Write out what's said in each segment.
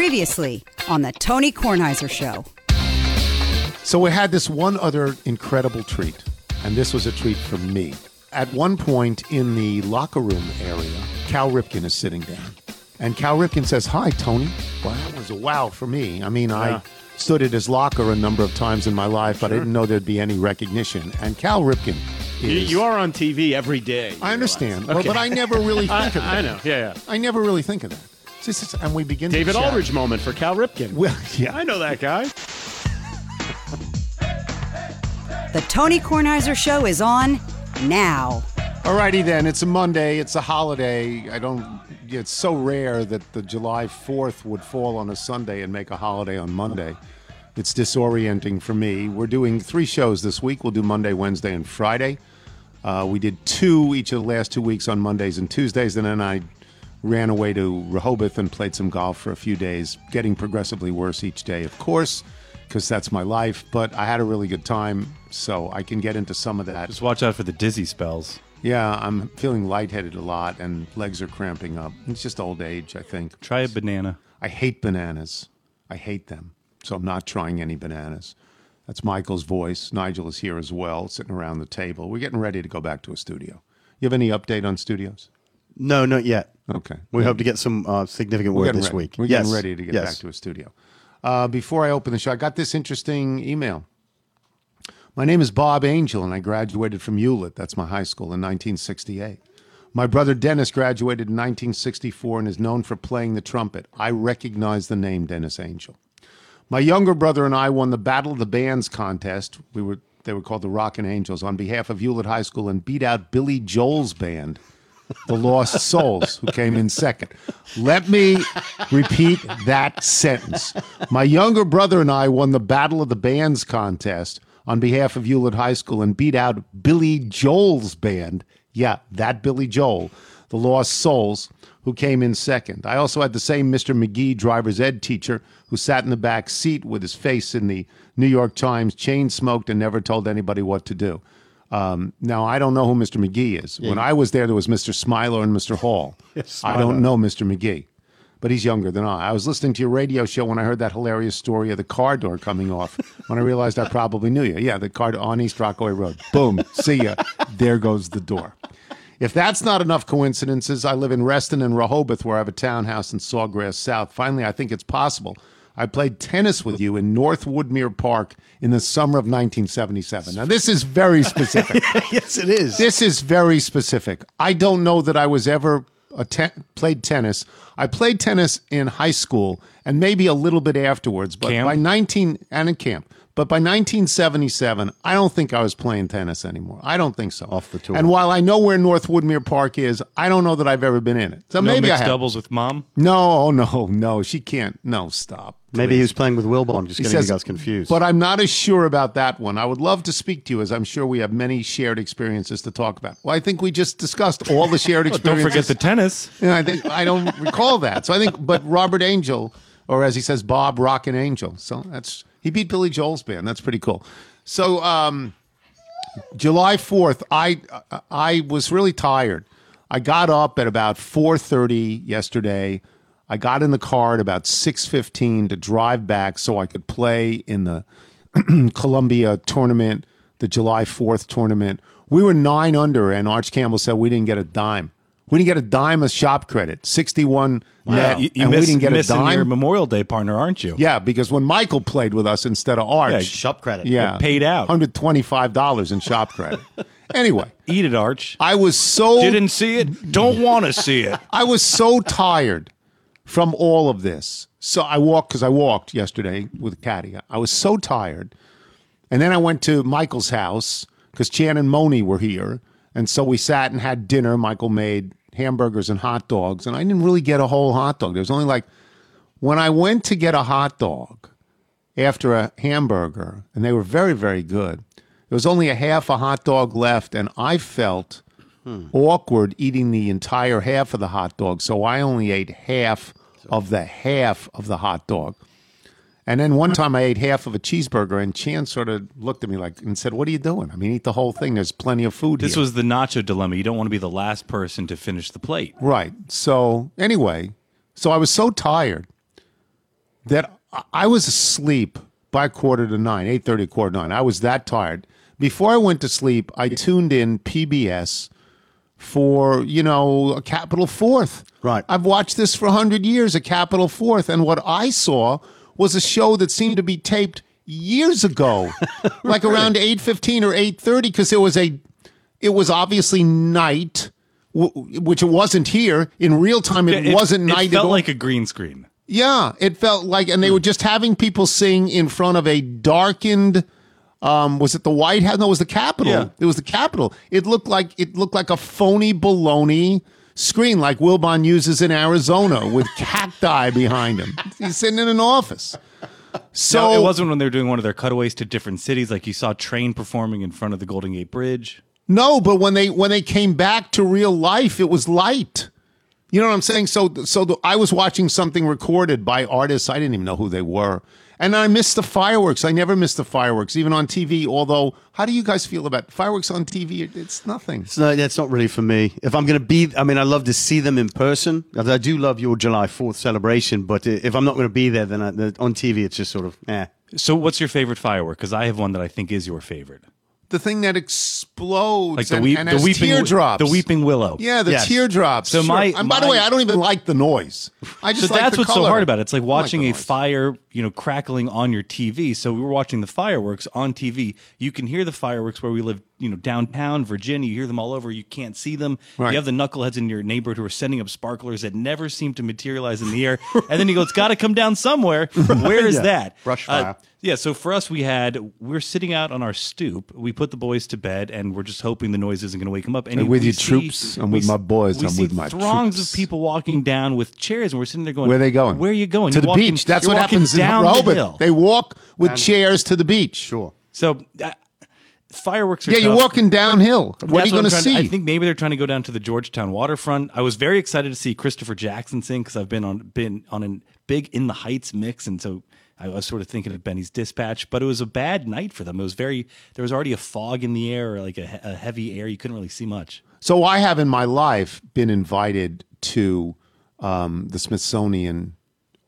Previously on the Tony Kornheiser Show. So we had this one other incredible treat, and this was a treat for me. At one point in the locker room area, Cal Ripken is sitting down. And Cal Ripken says, Hi, Tony. Well, that was a wow for me. I mean, I stood at his locker a number of times in my life, but I didn't know there'd be any recognition. And Cal Ripken You, is. you are on TV every day. I understand, realize. but, but I never really think I, of that. I know. Yeah, yeah. I never really think of that. This is- and we begin David to. Aldridge moment for Cal Ripken. Well, yeah. I know that guy. The Tony Kornheiser Show is on now. Alrighty then, it's a Monday, it's a holiday. I don't it's so rare that the July 4th would fall on a Sunday and make a holiday on Monday. It's disorienting for me. We're doing three shows this week. We'll do Monday, Wednesday, and Friday. Uh, we did two each of the last two weeks on Mondays and Tuesdays, and then I ran away to Rehoboth and played some golf for a few days, getting progressively worse each day, of course, because that's my life. But I had a really good time, so I can get into some of that. Just watch out for the dizzy spells. Yeah, I'm feeling lightheaded a lot and legs are cramping up. It's just old age, I think. Try a banana. I hate bananas. I hate them. So I'm not trying any bananas. That's Michael's voice. Nigel is here as well, sitting around the table. We're getting ready to go back to a studio. You have any update on studios? No, not yet. Okay. We hope to get some uh, significant word this ready. week. We're yes. getting ready to get yes. back to a studio. Uh, before I open the show, I got this interesting email. My name is Bob Angel, and I graduated from Hewlett. That's my high school in 1968. My brother Dennis graduated in 1964 and is known for playing the trumpet. I recognize the name Dennis Angel. My younger brother and I won the Battle of the Bands contest. We were they were called the Rockin' Angels on behalf of Hewlett High School and beat out Billy Joel's band, the Lost Souls, who came in second. Let me repeat that sentence. My younger brother and I won the Battle of the Bands contest on behalf of Hewlett High School and beat out Billy Joel's band. Yeah, that Billy Joel, the Lost Souls, who came in second. I also had the same Mr. McGee driver's ed teacher who sat in the back seat with his face in the New York Times, chain smoked, and never told anybody what to do. Um, now, I don't know who Mr. McGee is. When I was there, there was Mr. Smiler and Mr. Hall. I don't know Mr. McGee, but he's younger than I. I was listening to your radio show when I heard that hilarious story of the car door coming off. When I realized I probably knew you. Yeah, the car on East Rockaway Road. Boom. See ya. There goes the door. If that's not enough coincidences, I live in Reston and Rehoboth, where I have a townhouse in Sawgrass South. Finally, I think it's possible. I played tennis with you in North Woodmere Park in the summer of 1977. Now, this is very specific. yes, it is. This is very specific. I don't know that I was ever a te- played tennis. I played tennis in high school and maybe a little bit afterwards, but Camp? by 19 and in camp. But by 1977, I don't think I was playing tennis anymore. I don't think so. Off the tour. And while I know where North Woodmere Park is, I don't know that I've ever been in it. So No maybe I mixed have. doubles with mom. No, oh, no, no. She can't. No, stop. Maybe he was playing with Wilbon, just He getting says- you guys confused. But I'm not as sure about that one. I would love to speak to you, as I'm sure we have many shared experiences to talk about. Well, I think we just discussed all the shared experiences. Don't forget the tennis. Yeah, I think I don't recall that. So I think, but Robert Angel, or as he says, Bob Rockin' Angel. So that's he beat Billy Joel's band. That's pretty cool. So um, July fourth, I I was really tired. I got up at about four thirty yesterday. I got in the car at about six fifteen to drive back so I could play in the Columbia tournament, the July fourth tournament. We were nine under, and Arch Campbell said we didn't get a dime. We didn't get a dime of shop credit, sixty-one net, You, you and miss, we didn't get a missing dime. your Memorial Day partner, aren't you? yeah, because when Michael played with us instead of Arch, Yeah, Shop credit. yeah, paid out. hundred twenty-five dollars in shop credit. anyway, Eat it, Arch. I was so Didn't see it. Don't want to see it. I was so tired from all of this. So I walked because I walked yesterday with Caddy. I was so tired, and then I went to Michael's house because Chan and Moni were here, and so we sat and had dinner. Michael made hamburgers and hot dogs, and I didn't really get a whole hot dog. There was only like when I went to get a hot dog after a hamburger, and they were very very good. There was only a half a hot dog left, and I felt hmm. awkward eating the entire half of the hot dog. So I only ate half of the half of the hot dog. And then one time I ate half of a cheeseburger, and Chan sort of looked at me like and said, "What are you doing? I mean, eat the whole thing. There's plenty of food This here." was the nacho dilemma. You don't want to be the last person to finish the plate. Right. So anyway, so I was so tired that I- was asleep by quarter to nine, eight thirty, quarter to nine. I was that tired. Before I went to sleep, I tuned in PBS for you know a Capital Fourth. Right. I've watched this for hundred years, a Capital Fourth, and what I saw was a show that seemed to be taped years ago, like around eight fifteen or eight thirty, because it was a, it was obviously night, w- which it wasn't here in real time. It, wasn't night It felt like a green screen. Yeah, it felt like, and they hmm. were just having people sing in front of a darkened. Um, was it the White House? No, it was the Capitol. Yeah. It was the Capitol. It looked like it looked like a phony baloney screen, like Wilbon uses in Arizona with cacti behind him. He's sitting in an office. So No, it wasn't when they were doing one of their cutaways to different cities. Like you saw Train performing in front of the Golden Gate Bridge. No, but when they when they came back to real life, it was light. You know what I'm saying? So so the, I was watching something recorded by artists I didn't even know who they were, and I missed the fireworks. I never miss the fireworks, even on TV. Although, how do you guys feel about fireworks on TV? It's nothing. It's not, that's not really for me. If I'm going to be, I mean, I love to see them in person. I do love your July 4th celebration, but if I'm not going to be there, then I, on TV, it's just sort of, eh. So, what's your favorite firework? Because I have one that I think is your favorite, The thing that explodes, like the, and, weep, and the has weeping, teardrops. the weeping willow. Yeah, the Yes. teardrops. So sure. my- and by the way, I don't even like the noise. I just So like that's the what's so hard about it. It's like watching the a fire, you know, crackling on your TV. So we were watching the fireworks on TV. You can hear the fireworks where we live, you know, downtown Virginia. You hear them all over. You can't see them. Right. You have the knuckleheads in your neighborhood who are sending up sparklers that never seem to materialize in the air. And then you go, it's got to come down somewhere. Where is Yeah. that? Brush Uh, yeah, so for us, we had we're sitting out on our stoop. We put the boys to bed, and we're just hoping the noise isn't going to wake them up. And And with your see- troops, I'm we with my boys, I'm with my troops. We had throngs troops. of people walking down with chairs, and we're sitting there going, Where are they going? Where are you going? To You're the walking- beach. That's what walking happens in down the Rehoboth. hill. They walk with chairs to the beach. Sure. So uh, fireworks are Yeah, you're tough. walking downhill. What are you going to see? I think maybe they're trying to go down to the Georgetown waterfront. I was very excited to see Christopher Jackson sing because I've been on been on a big in the Heights mix, and so I was sort of thinking of Benny's Dispatch. But it was a bad night for them. It was very there was already a fog in the air, or like a, a heavy air. You couldn't really see much. so I have in my life been invited to um, the Smithsonian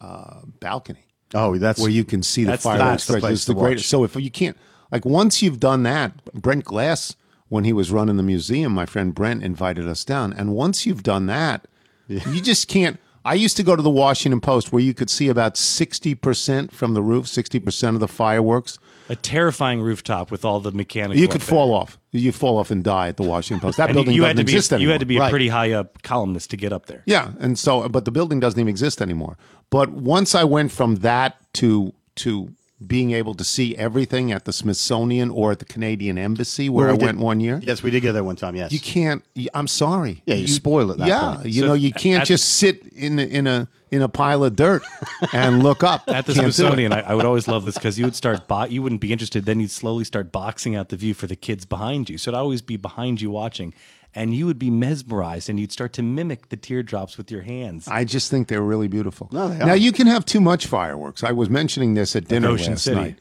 uh, balcony Oh, that's where you can see the fireworks. that's the place It's the greatest. watch. So if you can't, like, once you've done that, Brent Glass, when he was running the museum, my friend Brent invited us down, and once you've done that, you just can't. I used to go to the Washington Post where you could see about sixty percent from the roof, sixty percent of the fireworks. A terrifying rooftop with all the mechanical. You could fall off. You fall off and die at the Washington Post. That building you doesn't had to be exist you had to be a pretty high up columnist to get up there. Yeah, and so but the building doesn't even exist anymore. But once I went from that to to being able to see everything at the Smithsonian or at the Canadian Embassy where, I we did- went one year, Yes, we did go there one time, yes. you can't. I'm sorry. Yeah, you spoil it that yeah, point. you So know you can't at- just sit in a- in a in a pile of dirt and look up At the Can't. Smithsonian, I, I would always love this because you would start, bo- you wouldn't be interested. Then you'd slowly start boxing out the view for the kids behind you. So it'd always be behind you watching, and you would be mesmerized, and you'd start to mimic the teardrops with your hands. I just think they're really beautiful. No, they now are. you can have too much fireworks. I was mentioning this at dinner Ocean last City. night.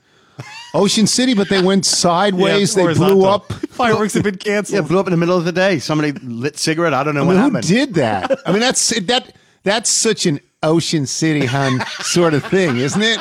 Ocean City, but they went sideways. Yeah, they blew up. Fireworks have been canceled. yeah, blew up in the middle of the day. Somebody lit cigarette. I don't know I what mean, who happened. did that? I mean, that's that. That's such an Ocean City hun sort of thing, isn't it?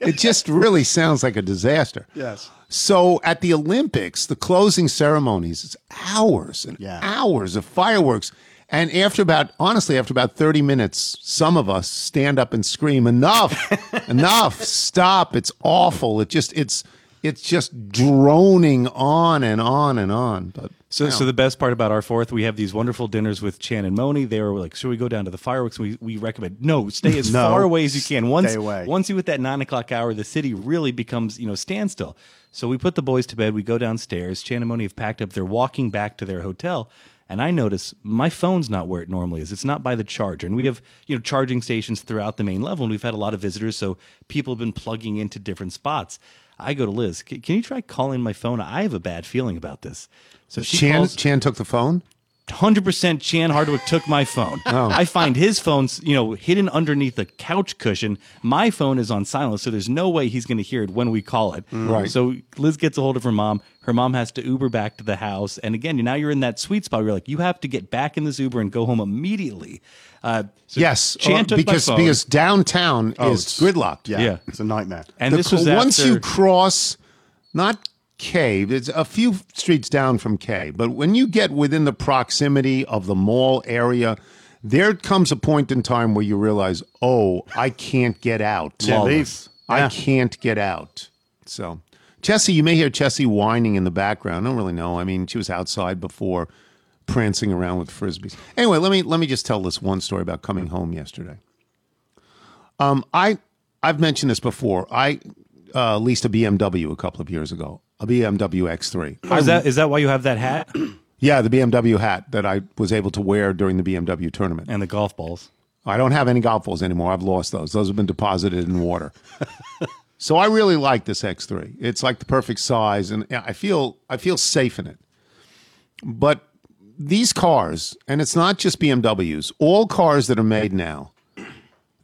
It just really sounds like a disaster. Yes. So at the Olympics, the closing ceremonies, it's hours and Yeah. hours of fireworks. And after about, honestly, after about 30 minutes, some of us stand up and scream, enough, enough, stop. It's awful. It just, it's, it's just droning on and on and on. But So, so the best part about our fourth, we have these wonderful dinners with Chan and Moni. They were like, "Should we go down to the fireworks?" We we recommend no, stay as No. far away as you can. Once Stay away. once you hit that nine o'clock hour, the city really becomes you know standstill. So we put the boys to bed. We go downstairs. Chan and Moni have packed up. They're walking back to their hotel, and I notice my phone's not where it normally is. It's not by the charger, and we have you know charging stations throughout the main level, and we've had a lot of visitors, so people have been plugging into different spots. I go to Liz. "Can- you try calling my phone? I have a bad feeling about this. So she Chan, calls. Chan took the phone. 100% Chan Hardwick took my phone. I find his phone's, you know, hidden underneath the couch cushion. My phone is on silent, so there's no way he's going to hear it when we call it. Right. So Liz gets a hold of her mom. Her mom has to Uber back to the house. And again, now you're in that sweet spot where you're like, you have to get back in this Uber and go home immediately. Uh, so yes, Chan uh, took because my phone. because downtown Oh, is it's- gridlocked. Yeah, Yeah. it's a nightmare. and this was once after, you cross, not K, it's a few streets down from K, but when you get within the proximity of the mall area, there comes a point in time where you realize, oh, I can't get out. Yeah, leave. I Yeah. can't get out. So, Chessie, you may hear Chessie whining in the background. I don't really know. I mean, she was outside before, prancing around with frisbees. Anyway, let me let me just tell this one story about coming home yesterday. Um, I I've mentioned this before. I uh, leased a BMW a couple of years ago, a BMW X3. Oh, is that is that why you have that hat Yeah, the BMW hat that I was able to wear during the BMW tournament. and the golf balls? I don't have any golf balls anymore. I've lost those. Those have been deposited in water. so I really like this X3. It's like the perfect size, and I feel I feel safe in it. But these cars, and it's not just BMWs, all cars that are made now,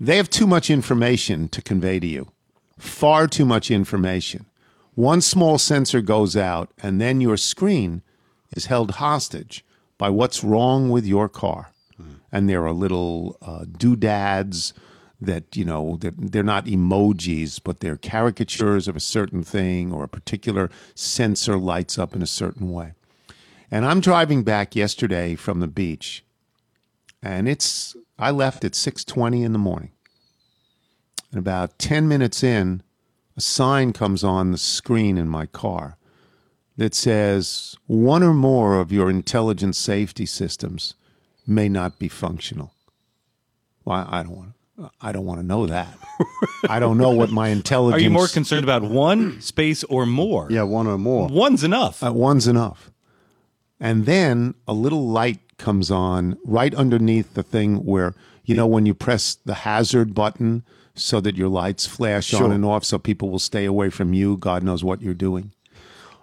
they have too much information to convey to you. Far too much information. One small sensor goes out, and then your screen is held hostage by what's wrong with your car. And there are little uh, doodads that, you know, they're, they're not emojis, but they're caricatures of a certain thing or a particular sensor lights up in a certain way. And I'm driving back yesterday from the beach, and it's I left at 6:20 in the morning. And about 10 minutes in, a sign comes on the screen in my car that says one or more of your intelligent safety systems may not be functional. Well, I don't want I don't want to know that. I don't know what my intelligence Are you more concerned about one space or more? Yeah, one or more. One's enough. Uh, one's enough. And then a little light comes on right underneath the thing where, you know, when you press the hazard button so that your lights flash on and off so people will stay away from you. God knows what you're doing.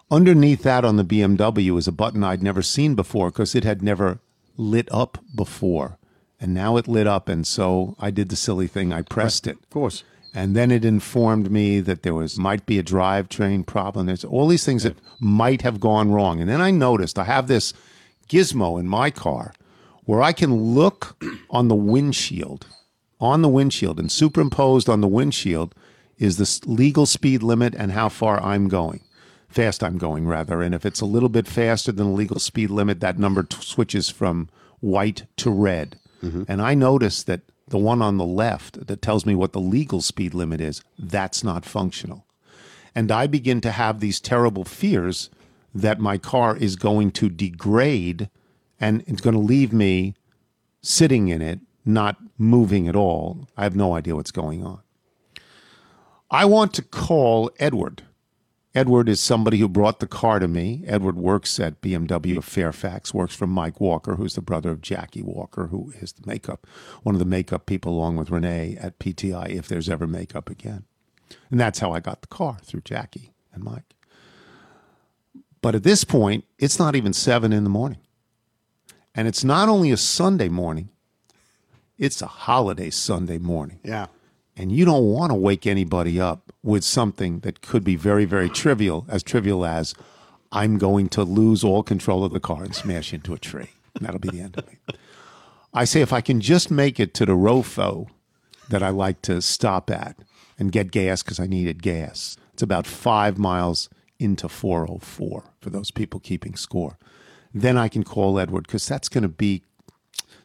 Underneath that on the BMW is a button I'd never seen before because it had never lit up before. And now it lit up. And so I did the silly thing. I pressed it. Of course. And then it informed me that there was might be a drivetrain problem. There's all these things that might have gone wrong. And then I noticed I have this gizmo in my car where I can look on the windshield, on the windshield, and superimposed on the windshield is the legal speed limit and how far I'm going, fast I'm going rather. And if it's a little bit faster than the legal speed limit, that number t- switches from white to red. Mm-hmm. And I noticed that the one on the left that tells me what the legal speed limit is, that's not functional. And I begin to have these terrible fears that my car is going to degrade and it's going to leave me sitting in it, not moving at all. I have no idea what's going on. I want to call Edward. Edward is somebody who brought the car to me. Edward works at BMW of Fairfax, works for Mike Walker, who's the brother of Jackie Walker, who is the makeup, one of the makeup people along with Renee at PTI, if there's ever makeup again. And that's how I got the car through Jackie and Mike. But at this point, it's not even seven in the morning. And it's not only a Sunday morning, it's a holiday Sunday morning Yeah. and you don't want to wake anybody up with something that could be very, very trivial, as trivial as I'm going to lose all control of the car and smash into a tree. And that'll be the end of me. I say if I can just make it to the Rofo that I like to stop at and get gas because I needed gas. It's about five miles into 404 for those people keeping score. Then I can call Edward because that's going to be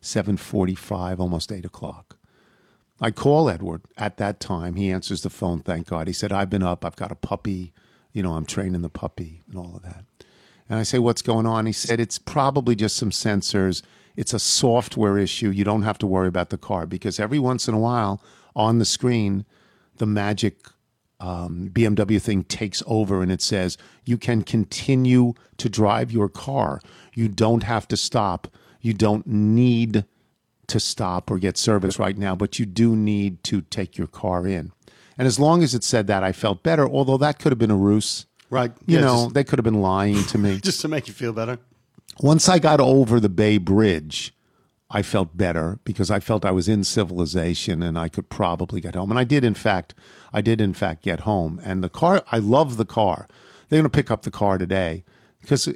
745, almost 8 o'clock. I call Edward at that time. He answers the phone, thank God. He said, I've been up. I've got a puppy. You know, I'm training the puppy and all of that. And I say, What's going on? He said, It's probably just some sensors. It's a software issue. You don't have to worry about the car because every once in a while on the screen, the magic um, BMW thing takes over and it says, You can continue to drive your car. You don't have to stop. You don't need to stop or get service right now, but you do need to take your car in. And as long as it said that, I felt better, although that could have been a ruse. Right. You Yeah, know, just- they could have been lying to me. Just to make you feel better. Once I got over the Bay Bridge, I felt better because I felt I was in civilization and I could probably get home. And I did, in fact, I did, in fact, get home. And the car, I love the car. They're going to pick up the car today because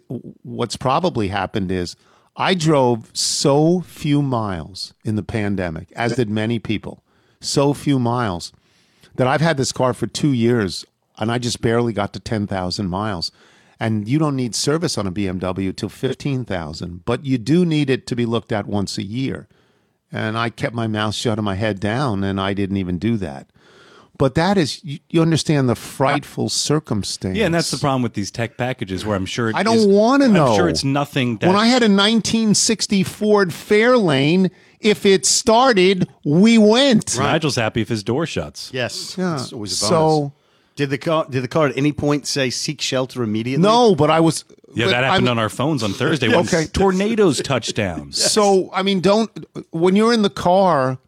what's probably happened is I drove so few miles in the pandemic, as did many people, so few miles that I've had this car for two years and I just barely got to 10,000 miles. And you don't need service on a BMW till 15,000, but you do need it to be looked at once a year. And I kept my mouth shut and my head down, and I didn't even do that. But that is, you, you understand the frightful circumstance. Yeah, and that's the problem with these tech packages, where I'm sure it I don't want to know. I'm sure it's nothing. That, when I had a 1960 Ford Fairlane, if it started, we went. Nigel's happy if his door shuts. Yes. Yeah. It's always a bonus. So did the car did the car at any point say seek shelter immediately? no, but I was. Yeah, but that happened I'm- on our phones on Thursday. when Okay. tornadoes touchdowns. So I mean, don't when you're in the car,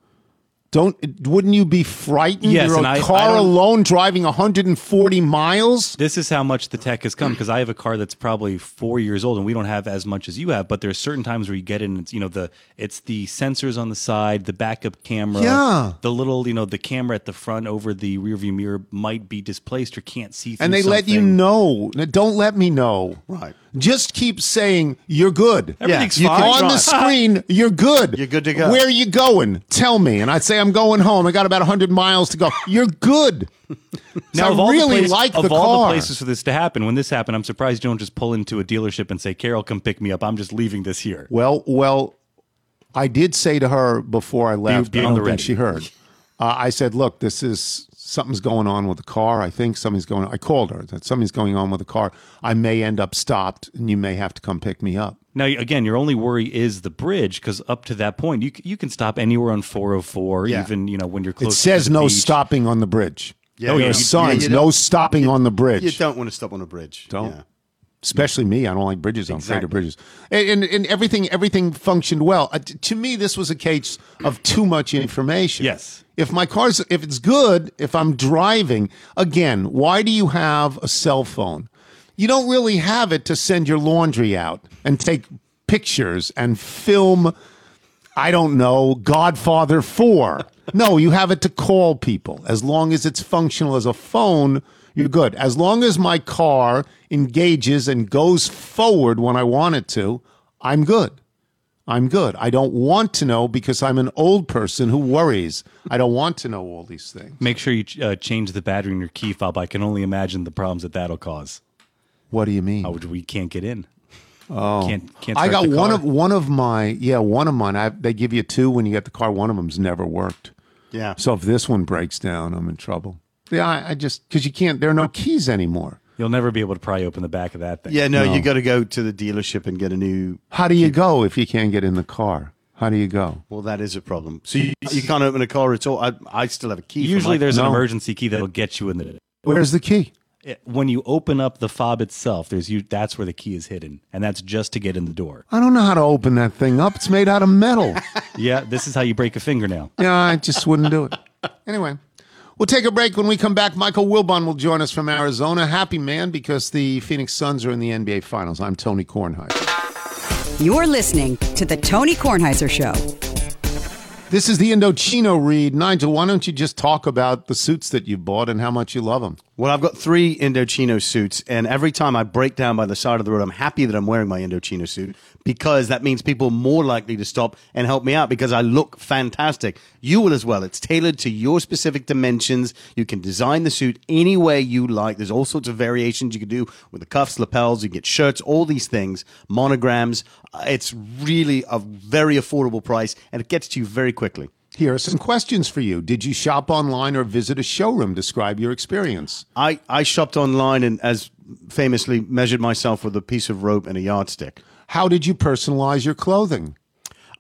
don't wouldn't you be frightened? Yes, you're and a I- I car don't- alone driving 140 miles. This is how much the tech has come because I have a car that's probably four years old and we don't have as much as you have. But there's certain times where you get in, it's you know the it's the sensors on the side, the backup camera, Yeah. the little you know the camera at the front over the rearview mirror might be displaced or can't see. Through And they let you know. Don't let me know. Right. Just keep saying you're good. Everything's you fine. On the screen, you're good. You're good to go. Where are you going? Tell me. And I'd say I'm going home. I got about 100 miles to go. You're good. Now, I all really the place- like of the all car. the places for this to happen. When this happened, I'm surprised you don't just pull into a dealership and say, "Carol, come pick me up. I'm just leaving this here." Well, well, I did say to her before I left. be I on don't the think she heard. Uh, I said, "Look, this is something's going on with the car. I think something's going. I called her that something's going on with the car. I may end up stopped, and you may have to come pick me up." Now, again, your only worry is the bridge because up to that point, you you can stop anywhere on 404, Yeah. even you know when you're close. It says to the no beach. stopping on the bridge. Yeah, oh, There yeah, you- signs, yeah, you no don't- stopping on the bridge. You don't want to stop on a bridge. Don't. Yeah. Especially me. I don't like bridges. I'm afraid Exactly. of bridges. And, and, and everything everything functioned well. Uh, t- to me, this was a case of too much information. Yes. If my car's if it's good, if I'm driving, again, why do you have a cell phone? You don't really have it to send your laundry out and take pictures and film I don't know, Godfather 4. No, you have it to call people. As long as it's functional as a phone, you're good. As long as my car engages and goes forward when I want it to, I'm good. I'm good. I don't want to know because I'm an old person who worries. I don't want to know all these things. Make sure you uh, change the battery in your key fob. I can only imagine the problems that that'll cause. What do you mean? Oh, we can't get in. Oh, can't can't. I got one of one of my yeah one of mine. I, they give you two when you get the car. One of them's never worked. Yeah. So if this one breaks down, I'm in trouble. Yeah, I, I just because you can't. There are no keys anymore. You'll never be able to pry open the back of that thing. Yeah, no, No. you got to go to the dealership and get a new. How do you go if you can't get in the car? How do you go? Well, that is a problem. So you, you can't open a car at all. I, I still have a key. for Usually, my- there's an emergency key that'll get you in the. Where's the key? it- when you open up the fob itself, there's you. That's where the key is hidden, and that's just to get in the door. I don't know how to open that thing up. It's made out of metal. Yeah, this is how you break a fingernail. yeah, I just wouldn't do it. Anyway, we'll take a break. When we come back, Michael Wilbon will join us from Arizona. Happy man because the Phoenix Suns are in the NBA Finals. I'm Tony Kornheiser. You're listening to The Tony Kornheiser Show. This is the Indochino read. Nigel, why don't you just talk about the suits that you bought and how much you love them? Well, I've got three Indochino suits, and every time I break down by the side of the road, I'm happy that I'm wearing my Indochino suit because that means people are more likely to stop and help me out because I look fantastic. You will as well. It's tailored to your specific dimensions. You can design the suit any way you like. There's all sorts of variations you can do with the cuffs, lapels. You can get shirts, all these things, monograms. It's really a very affordable price, and it gets to you very quickly. Here are some questions for you. Did you shop online or visit a showroom? Describe your experience. I, I shopped online and, as famously, measured myself with a piece of rope and a yardstick. How did you personalize your clothing?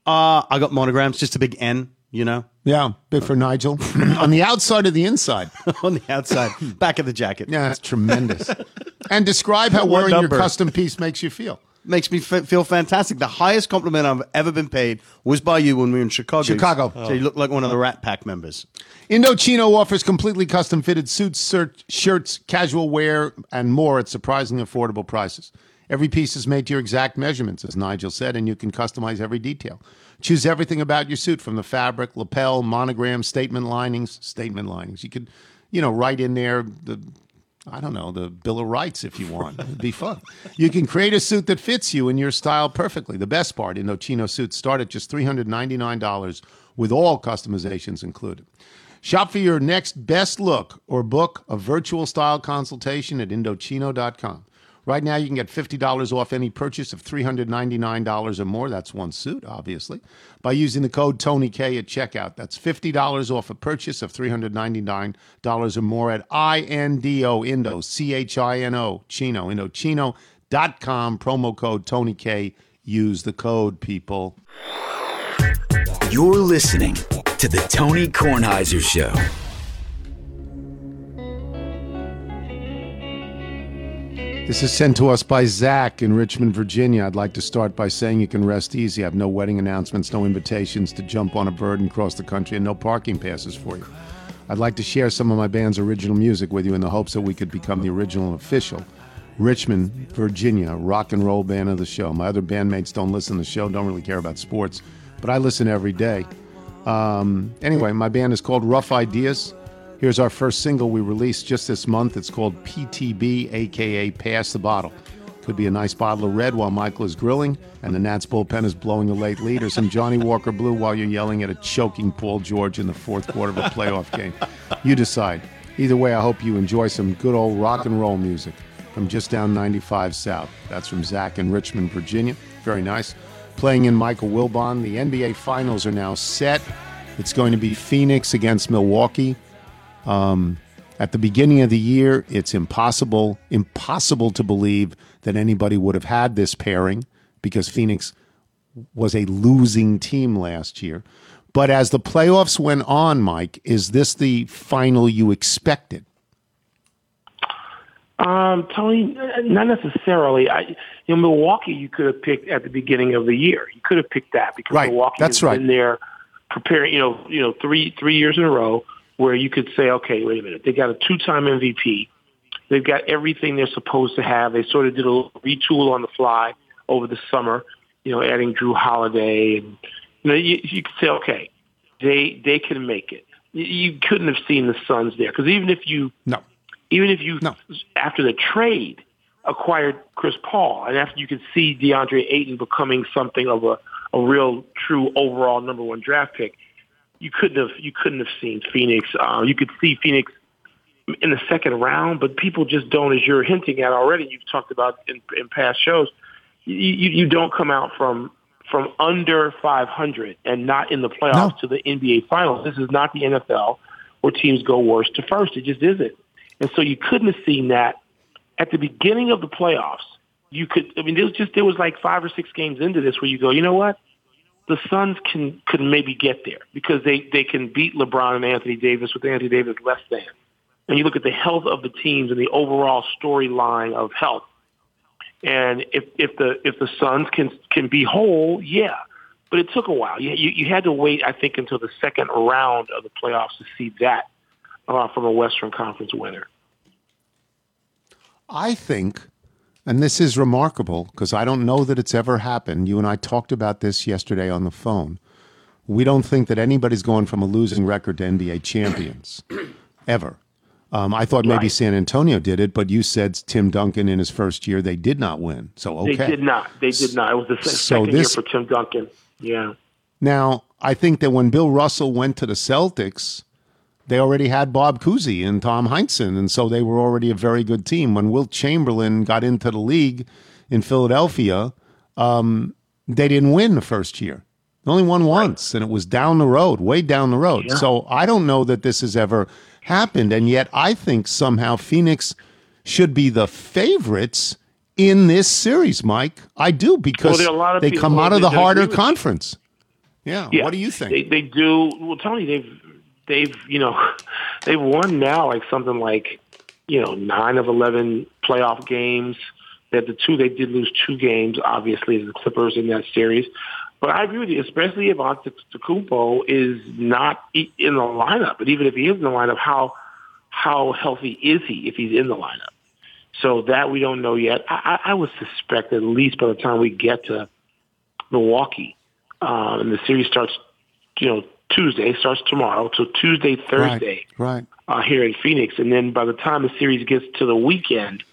Uh, I got monograms, just a big N, you know, Yeah, big for Nigel. On the outside or the inside? on the outside, back of the jacket. Yeah, that's tremendous. and describe how wearing your custom piece makes you feel. Makes me f- feel fantastic. The highest compliment I've ever been paid was by you when we were in Chicago. Chicago. So you look like one of the Rat Pack members. Indochino offers completely custom fitted suits, shirts, casual wear, and more at surprisingly affordable prices. Every piece is made to your exact measurements, as Nigel said, and you can customize every detail. Choose everything about your suit from the fabric, lapel, monogram, statement linings, statement linings. You could, you know, write in there the I don't know, the Bill of Rights if you want. It'd be fun. You can create a suit that fits you and your style perfectly. The best part, Indochino suits start at just $399 with all customizations included. Shop for your next best look or book a virtual style consultation at Indochino.com. Right now, you can get $50 off any purchase of $399 or more. That's one suit, obviously, by using the code TonyK at checkout. That's $50 off a purchase of $399 or more at INDO, Indo, C H I N O, Chino, Indochino.com, promo code TonyK. Use the code, people. You're listening to The Tony Kornheiser Show. This is sent to us by Zach in Richmond, Virginia. I'd like to start by saying you can rest easy. I have no wedding announcements, no invitations to jump on a bird and cross the country, and no parking passes for you. I'd like to share some of my band's original music with you in the hopes that we could become the original official Richmond, Virginia rock and roll band of the show. My other bandmates don't listen to the show, don't really care about sports, but I listen every day. Um, anyway, my band is called Rough Ideas. Here's our first single we released just this month. It's called PTB, aka Pass the Bottle. Could be a nice bottle of red while Michael is grilling and the Nats bullpen is blowing a late lead, or some Johnnie Walker Blue while you're yelling at a choking Paul George in the fourth quarter of a playoff game. You decide. Either way, I hope you enjoy some good old rock and roll music from just down 95 South. That's from Zach in Richmond, Virginia. Very nice. Playing in Michael Wilbon. The NBA Finals are now set. It's going to be Phoenix against Milwaukee. Um, at the beginning of the year, it's impossible, impossible to believe that anybody would have had this pairing because Phoenix was a losing team last year. But as the playoffs went on, Mike, is this the final you expected? Um, Tony, not necessarily. I, you know, Milwaukee, you could have picked at the beginning of the year. You could have picked that because right. Milwaukee That's has right. been there preparing. You know, you know, three three years in a row where you could say, okay, wait a minute, they got a two-time MVP. They've got everything they're supposed to have. They sort of did a little retool on the fly over the summer. You know, adding Jrue Holiday, and you know, you, you could say, okay, they they can make it. You, you couldn't have seen the Suns there because even if you No. even if you No. after the trade acquired Chris Paul and after you could see DeAndre Ayton becoming something of a, a real true overall number one draft pick, you couldn't have you couldn't have seen Phoenix. Uh, you could see Phoenix in the second round, but people just don't, as you're hinting at already. You've talked about in, in past shows. You, you, don't come out from from under 500 and not in the playoffs No. to the NBA Finals. This is not the NFL where teams go worst to first. It just isn't. And so you couldn't have seen that at the beginning of the playoffs. You could. I mean, there was just there was like five or six games into this where you go, you know what? The Suns can could maybe get there because they they can beat LeBron and Anthony Davis with Anthony Davis less than. And you look at the health of the teams and the overall storyline of health. And if if the if the Suns can can be whole, yeah. But it took a while. You you, you had to wait, I think, until the second round of the playoffs to see that uh, from a Western Conference winner. I think, and this is remarkable because I don't know that it's ever happened. You and I talked about this yesterday on the phone. We don't think that anybody's going from a losing record to NBA champions ever. Um, I thought maybe Right. San Antonio did it, but you said Tim Duncan in his first year they did not win. So okay, They did not. They did not. It was the So second this- year for Tim Duncan. Yeah. Now, I think that when Bill Russell went to the Celtics, they already had Bob Cousy and Tom Heinsohn, and so they were already a very good team. When Wilt Chamberlain got into the league in Philadelphia, um, they didn't win the first year. They only won once, and it was down the road, way down the road. So I don't know that this has ever happened, and yet I think somehow Phoenix should be the favorites in this series, Mike. I do because there are a lot of they come out of the harder conference. Yeah. Yeah. What do you think? They, they do. Well, Tony, they've they've you know they've won now like something like you know nine of eleven playoff games. They had the two. They did lose two games, obviously, the Clippers in that series. But I agree with you, especially if Antetokounmpo is not in the lineup. But even if he is in the lineup, how how healthy is he if he's in the lineup? So that we don't know yet. I, I would suspect at least by the time we get to Milwaukee, uh, and the series starts, you know, Tuesday starts tomorrow. So Tuesday, Thursday, Right. uh, here in Phoenix, and then by the time the series gets to the weekend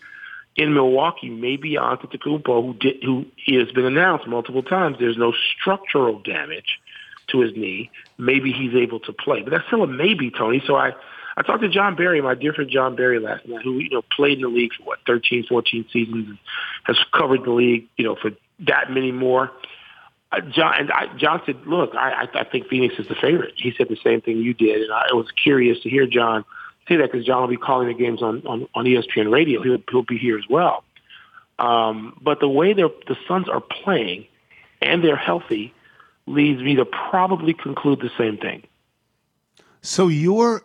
in Milwaukee, maybe Antetokounmpo, who did, who has been announced multiple times, there's no structural damage to his knee. Maybe he's able to play, but that's still a maybe, Tony. So I, I talked to Jon Barry, my dear friend Jon Barry, last night, who you know played in the league for what 13, 14 seasons, has covered the league, you know, for that many more. Jon and I, Jon said, "Look, I, I, I think Phoenix is the favorite." He said the same thing you did, and I was curious to hear Jon say that because Jon will be calling the games on on, on ESPN Radio. He'll he'll be here as well. Um, but the way the Suns are playing, and they're healthy, leads me to probably conclude the same thing. So you're.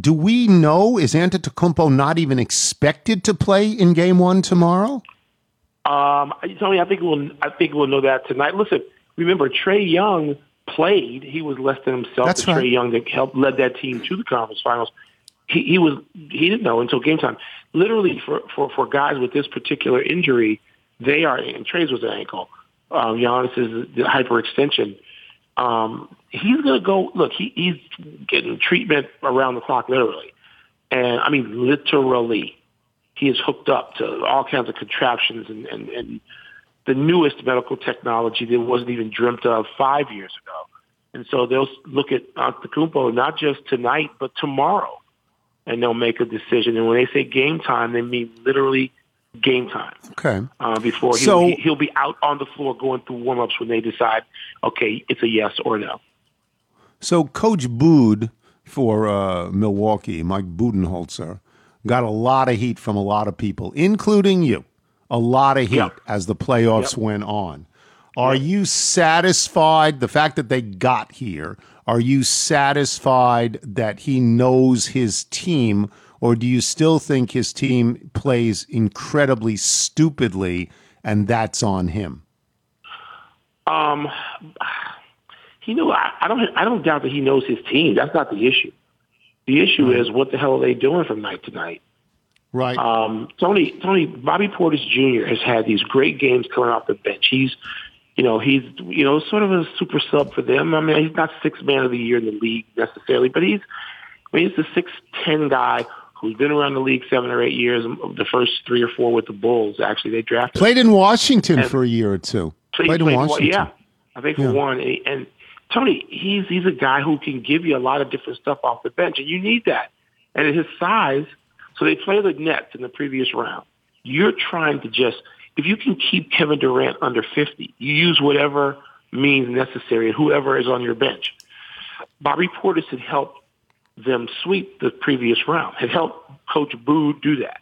Do we know is Antetokounmpo not even expected to play in Game One tomorrow? Um, Tony, I think we'll I think we'll know that tonight. Listen, remember Trae Young played. He was less than himself. That's and Trae. Young that helped led that team to the conference finals. He, he was he didn't know until game time. Literally for for for guys with this particular injury, they are and Trae's was an ankle. Um, Giannis is the hyperextension. Um, he's going to go. Look, he, he's getting treatment around the clock, literally, and I mean literally he is hooked up to all kinds of contraptions and, and, and the newest medical technology that wasn't even dreamt of five years ago. And so they'll look at Antetokounmpo not just tonight, but tomorrow, and they'll make a decision. And when they say game time, they mean literally game time. Okay. Uh, before he'll, So- be, he'll be out on the floor going through warm-ups when they decide, okay, it's a yes or no. So Coach Bud for uh, Milwaukee, Mike Budenholzer, got a lot of heat from a lot of people, including you. A lot of heat Yeah. as the playoffs Yep. went on. Are you satisfied the fact that they got here? Are you satisfied that he knows his team, or do you still think his team plays incredibly stupidly and that's on him? Um, he knew. I, I don't. I don't doubt that he knows his team. That's not the issue. The issue is what the hell are they doing from night to night? Right. Um, Tony, Tony, Bobby Portis Jr. has had these great games coming off the bench. He's, you know, he's, you know, sort of a super sub for them. I mean, he's not six man of the year in the league necessarily, but he's, I mean, he's a six ten guy who's been around the league seven or eight years. The first three or four with the Bulls, actually, they drafted. Played in Washington And- for a year or two. He Played in played- Washington. Yeah, I think for Yeah. one, and Tony, he's he's a guy who can give you a lot of different stuff off the bench, and you need that. And his size, so they play the Nets in the previous round. You're trying to just if you can keep Kevin Durant under 50, you use whatever means necessary, whoever is on your bench. Bobby Portis had helped them sweep the previous round, had helped Coach Boo do that.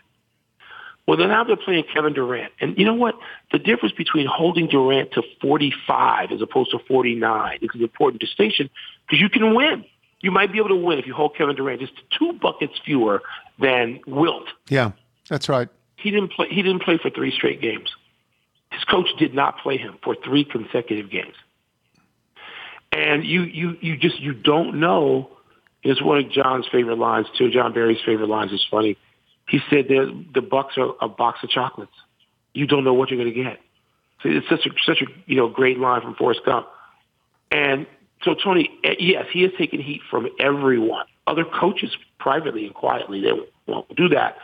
Well, then now they're playing Kevin Durant. And you know what? The difference between holding Durant to 45 as opposed to 49 is an important distinction because you can win. You might be able to win if you hold Kevin Durant just two buckets fewer than Wilt. Yeah, that's right. He didn't play. He didn't play for three straight games. His coach did not play him for three consecutive games. And you, you, you just you don't know. It's one of Jon's favorite lines too. Jon Barry's favorite lines is funny. He said the the Bucks are a box of chocolates. You don't know what you're going to get. So it's such a such a you know great line from Forrest Gump. And so Tony, eh, yes, he has taken heat from everyone. Other coaches, privately and quietly, they won't do that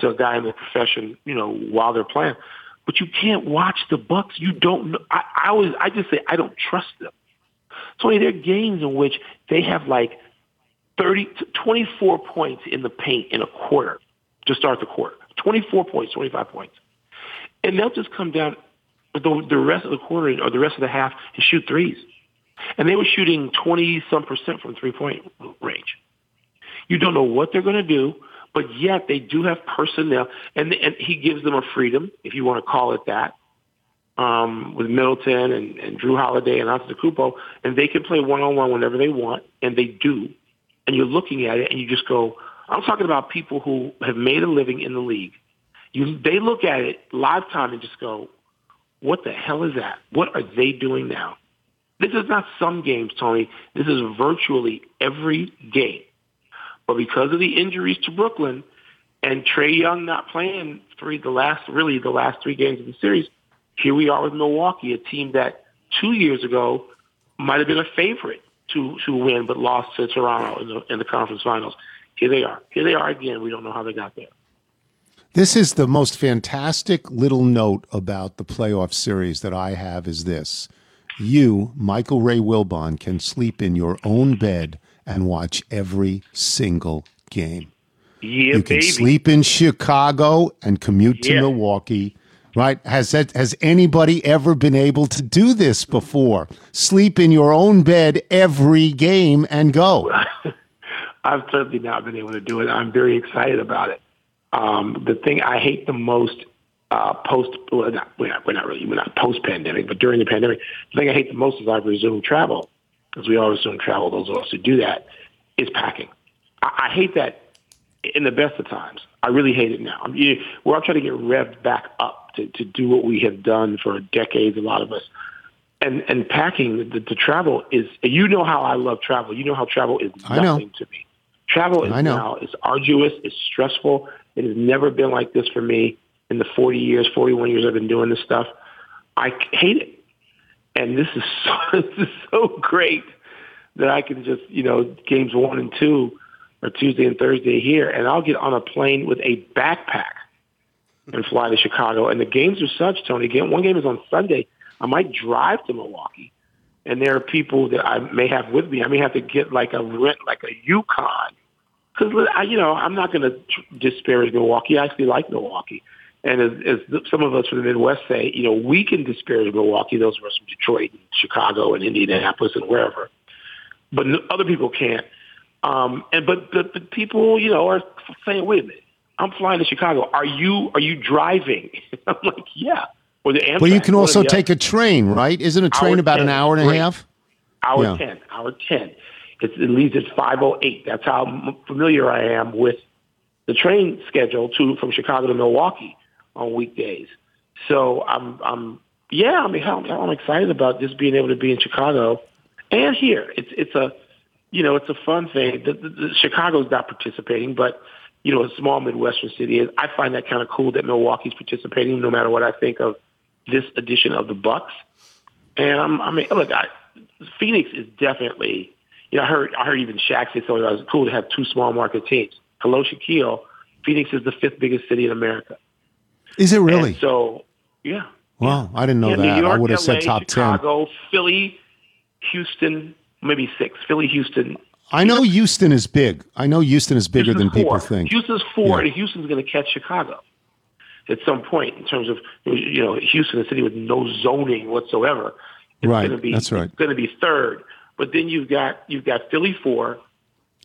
to a guy in the profession, you know, while they're playing. But you can't watch the Bucks. You don't know. I, I always, I just say I don't trust them. Tony, there are games in which they have like 30, 24 points in the paint in a quarter to start the quarter. 24 points, 25 points. And they'll just come down the, the rest of the quarter or the rest of the half and shoot threes. And they were shooting 20 some percent from three point range. You don't know what they're going to do, but yet they do have personnel, and and he gives them a freedom, if you want to call it that, um, with Middleton and, and Jrue Holiday and Antetokounmpo, and they can play one on one whenever they want, and they do. And you're looking at it, and you just go. I'm talking about people who have made a living in the league. You, they look at it live time and just go, "What the hell is that? What are they doing now?" This is not some games, Tony. This is virtually every game. But because of the injuries to Brooklyn And Trae Young not playing three the last really the last three games of the series. Here we are with Milwaukee, a team that two years ago might have been a favorite to to win, but lost to Toronto in the in the conference finals. Here they are. Here they are again. We don't know how they got there. This is the most fantastic little note about the playoff series that I have is this. You, Michael Ray Wilbon, can sleep in your own bed and watch every single game. Yeah, you can baby. sleep in Chicago and commute to Yeah. Milwaukee. Right? Has that has anybody ever been able to do this before? Sleep in your own bed every game and go. I've certainly not been able to do it. I'm very excited about it. Um, the thing I hate the most uh, post, well, not, we're, not, we're not really, we're not post pandemic, but during the pandemic, the thing I hate the most is I've resumed travel, because we all resume travel, those of us who do that, is packing. I, I hate that in the best of times. I really hate it now. I'm, you, we're all trying to get revved back up to, to do what we have done for decades, a lot of us. And, and packing, the, the travel is, you know how I love travel. You know how travel is I nothing to me. Travel is I know. now is arduous, it's stressful. It has never been like this for me in the 40 years, 41 years I've been doing this stuff. I hate it. And this is so, this is so great that I can just, you know, games one and two or Tuesday and Thursday here, and I'll get on a plane with a backpack and fly to Chicago. And the games are such, Tony. Again, one game is on Sunday. I might drive to Milwaukee, and there are people that I may have with me. I may have to get like a rent, like a Yukon, because you know I'm not going to disparage Milwaukee. I actually like Milwaukee, and as, as some of us from the Midwest say, you know, we can disparage Milwaukee. Those of us from Detroit, and Chicago, and Indianapolis, and wherever, but other people can't. Um, and but, but people, you know, are saying, "Wait a minute, I'm flying to Chicago. Are you are you driving?" I'm like, "Yeah." Or the Amtrak. Well, you can also take a train, right? Isn't a train Hour about an hour and a half? Hour Yeah. 10, hour 10. It's, it leaves at 5.08. That's how m- familiar I am with the train schedule to from Chicago to Milwaukee on weekdays. So I'm, I'm yeah, I mean, hell, I'm excited about just being able to be in Chicago and here. It's, it's a, you know, it's a fun thing. The, the, the Chicago's not participating, but you know, a small Midwestern city is. I find that kind of cool that Milwaukee's participating, no matter what I think of this edition of the Bucks. And I'm, I mean, look, I, Phoenix is definitely. You know, I heard I heard even Shaq say something. It was cool to have two small market teams. Hello, Shaquille. Phoenix is the fifth biggest city in America. Is it really? And so, yeah. wow, I didn't know yeah, that. York, I would have LA, said top ten. Chicago, Philly, Houston, maybe six. Philly, Houston. I know Houston is big. I know Houston is bigger Houston's than people think. Houston's four, Yeah. and Houston's going to catch Chicago at some point in terms of you know Houston, a city with no zoning whatsoever. It's Right, Gonna be, that's right. It's going to be third, but then you've got you've got Philly four.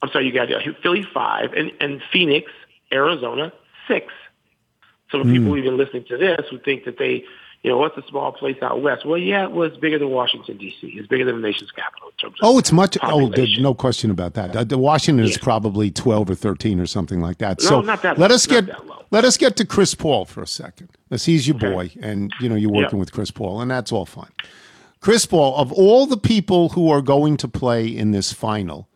I'm sorry, you got uh, Philly five, and and Phoenix, Arizona six. So the Hmm. people even listening to this who think that they, you know, what's a small place out west? Well, yeah, well, it's bigger than Washington D.C. It's bigger than the nation's capital in terms of Oh, it's much. Oh, there's no question about that. Uh, the Washington is probably twelve or thirteen or something like that. No, so not that let low, us get let us get to Chris Paul for a second. As he's your Okay. boy, and you know you're working Yeah. with Chris Paul, and that's all fine. Chris Paul, of all the people who are going to play in this final,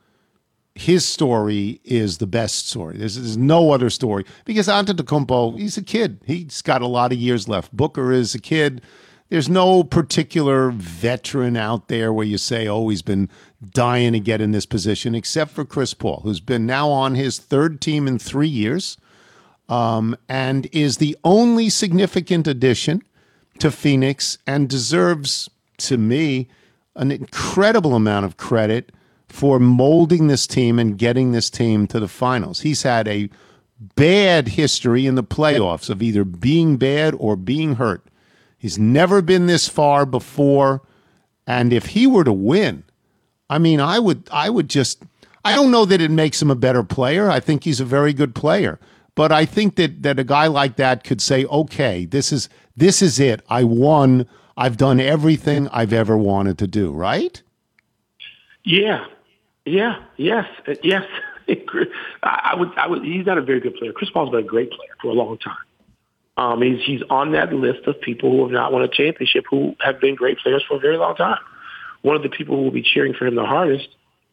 his story is the best story. There's, there's no other story because Antetokounmpo, he's a kid. He's got a lot of years left. Booker is a kid. There's no particular veteran out there where you say, oh, he's been dying to get in this position, except for Chris Paul, who's been now on his third team in three years um, and is the only significant addition to Phoenix and deserves, to me, an incredible amount of credit for molding this team and getting this team to the finals. He's had a bad history in the playoffs of either being bad or being hurt. He's never been this far before. And if he were to win, I mean, I would, I would just, I don't know that it makes him a better player. I think he's a very good player, but I think that that a guy like that could say, okay, this is this is it. I won. I've done everything I've ever wanted to do. Right? Yeah, yeah, yes, yes. I I would, I would. He's not a very good player. Chris Paul's been a great player for a long time. Um, he's he's on that list of people who have not won a championship who have been great players for a very long time. One of the people who will be cheering for him the hardest,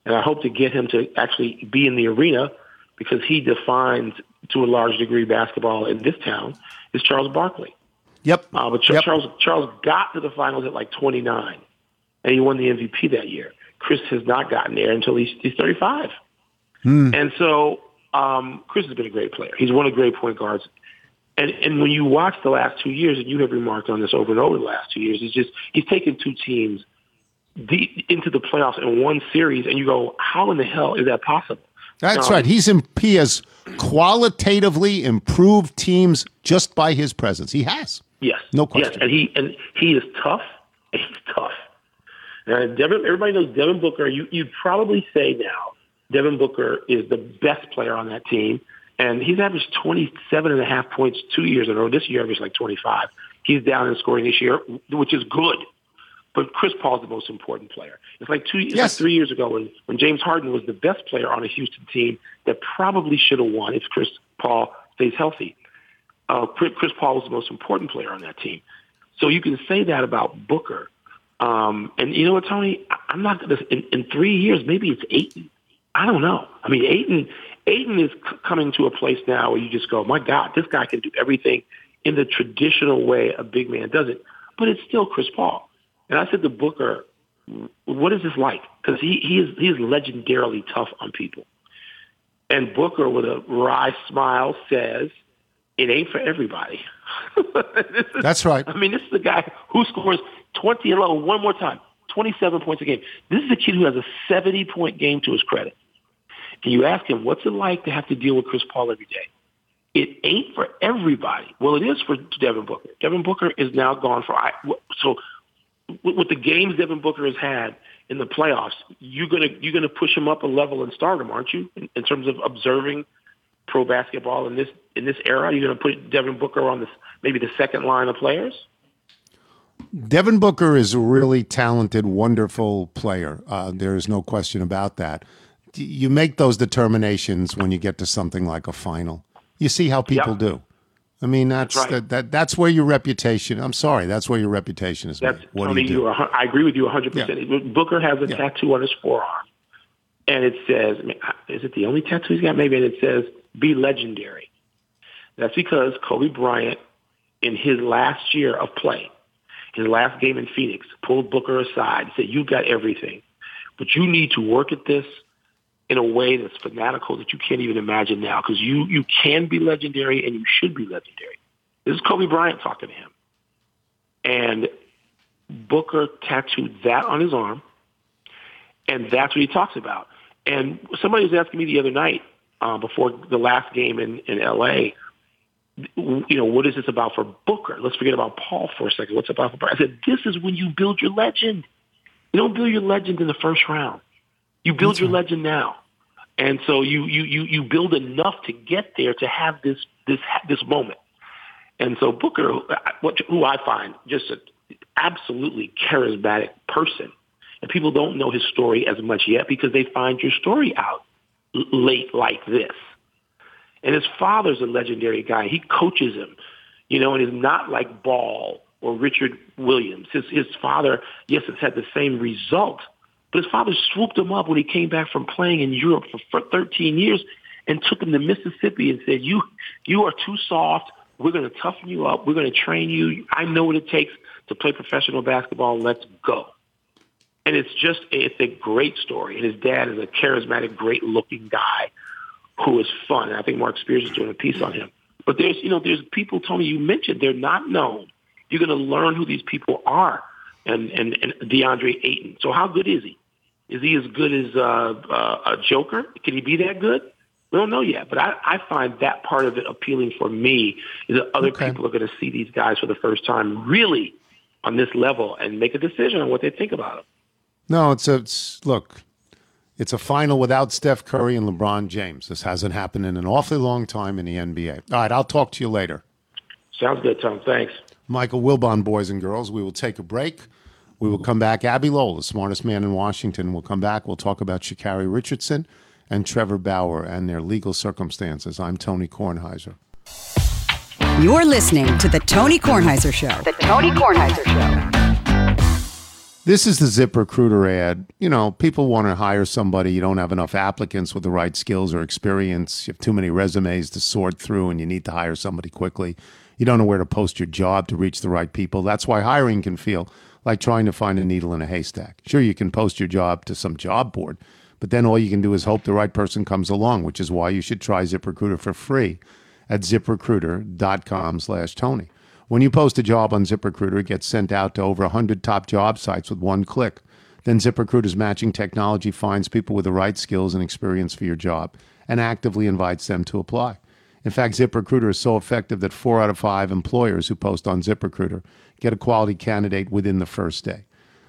and I hope to get him to actually be in the arena because he defines to a large degree basketball in this town is Charles Barkley. Yep. Uh, but Ch- Yep. Charles Charles got to the finals at like 29, and he won the MVP that year. Chris has not gotten there until he's, he's 35. And so um, Chris has been a great player. He's one of the great point guards. And, and when you watch the last two years, and you have remarked on this over and over the last two years, it's just he's taken two teams deep into the playoffs in one series, and you go, how in the hell is that possible? That's Um, right. He's in, he has qualitatively improved teams just by his presence. He has. Yes. No question. Yes, and he and he is tough. He's tough. And Devin, everybody knows Devin Booker. You you'd probably say now Devin Booker is the best player on that team, and he's averaged 27 and a half points two years in a row. This year, averaged like 25. He's down in scoring this year, which is good. But Chris Paul's the most important player. It's like two, it's like Yes. three years ago when, when James Harden was the best player on a Houston team that probably should have won if Chris Paul stays healthy. Uh, Chris Paul was the most important player on that team. So you can say that about Booker. Um, and you know what, Tony? I'm not going to, in, in three years, maybe it's Ayton. I don't know. I mean, Ayton, Ayton is c- coming to a place now where you just go, my God, this guy can do everything in the traditional way a big man does it. But it's still Chris Paul. And I said to Booker, what is this like? Because he, he, is, he is legendarily tough on people. And Booker, with a wry smile, says, it ain't for everybody. That's right. I mean, this is the guy who scores 20 and oh, one more time, 27 points a game. This is a kid who has a 70 point game to his credit. And you ask him, what's it like to have to deal with Chris Paul every day? It ain't for everybody. Well, it is for Devin Booker. Devin Booker is now gone for I. So with with the games Devin Booker has had in the playoffs, you're gonna you're gonna push him up a level in stardom, aren't you? In, in terms of observing pro basketball in this in this era, you're gonna put Devin Booker on this maybe the second line of players. Devin Booker is a really talented, wonderful player. Uh, there is no question about that. You make those determinations when you get to something like a final. You see how people Yep. do. I mean, that's That's right. that, that that's where your reputation. I'm sorry, that's where your reputation is. That's made. What Tony. do you do? are, I agree with you 100. percent Booker has a Yeah. tattoo on his forearm, and it says, I mean, "Is it the only tattoo he's got?" Maybe, and it says, "Be legendary." That's because Kobe Bryant, in his last year of play, his last game in Phoenix, pulled Booker aside and said, "You got everything, but you need to work at this." In a way that's fanatical that you can't even imagine now, because you you can be legendary and you should be legendary. This is Kobe Bryant talking to him, and Booker tattooed that on his arm, and that's what he talks about. And somebody was asking me the other night uh, before the last game in, in L.A., you know, what is this about for Booker? Let's forget about Paul for a second. What's about for Booker? I said, this is when you build your legend. You don't build your legend in the first round. You build your legend now. And so you, you, you, you build enough to get there to have this, this, this moment. And so Booker, what, who I find just an absolutely charismatic person, and people don't know his story as much yet because they find your story out late like this. And his father's a legendary guy. He coaches him, you know, and is not like Ball or Richard Williams. His his father, yes, has had the same result, but his father swooped him up when he came back from playing in Europe for, for 13 years and took him to Mississippi and said, "You you are too soft. We're going to toughen you up. We're going to train you. I know what it takes to play professional basketball. Let's go." And it's just it's a great story. And his dad is a charismatic, great-looking guy who is fun. And I think Marc Spears is doing a piece on him. But there's you know there's people, Tony, you mentioned they're not known. You're going to learn who these people are. And and, and DeAndre Ayton. So how good is he? Is he as good as uh, uh, a Joker? Can he be that good? We don't know yet, but I, I find that part of it appealing for me is that other Okay. people are going to see these guys for the first time really on this level and make a decision on what they think about them. No, it's a it's, look. It's a final without Steph Curry and LeBron James. This hasn't happened in an awfully long time in the NBA. All right, I'll talk to you later. Sounds good, Tom. Thanks. Michael Wilbon, boys and girls. We will take a break. We will come back. Abbe Lowell, the smartest man in Washington, will come back. We'll talk about Sha'Carri Richardson and Trevor Bauer and their legal circumstances. I'm Tony Kornheiser. You're listening to The Tony Kornheiser Show. The Tony Kornheiser Show. This is the ZipRecruiter ad. You know, people want to hire somebody. You don't have enough applicants with the right skills or experience. You have too many resumes to sort through, and you need to hire somebody quickly. You don't know where to post your job to reach the right people. That's why hiring can feel like trying to find a needle in a haystack. Sure, you can post your job to some job board, but then all you can do is hope the right person comes along, which is why you should try ZipRecruiter for free at ziprecruiter.com slash Tony. When you post a job on ZipRecruiter, it gets sent out to over 100 top job sites with one click. Then ZipRecruiter's matching technology finds people with the right skills and experience for your job and actively invites them to apply. In fact, ZipRecruiter is so effective that four out of five employers who post on ZipRecruiter get a quality candidate within the first day.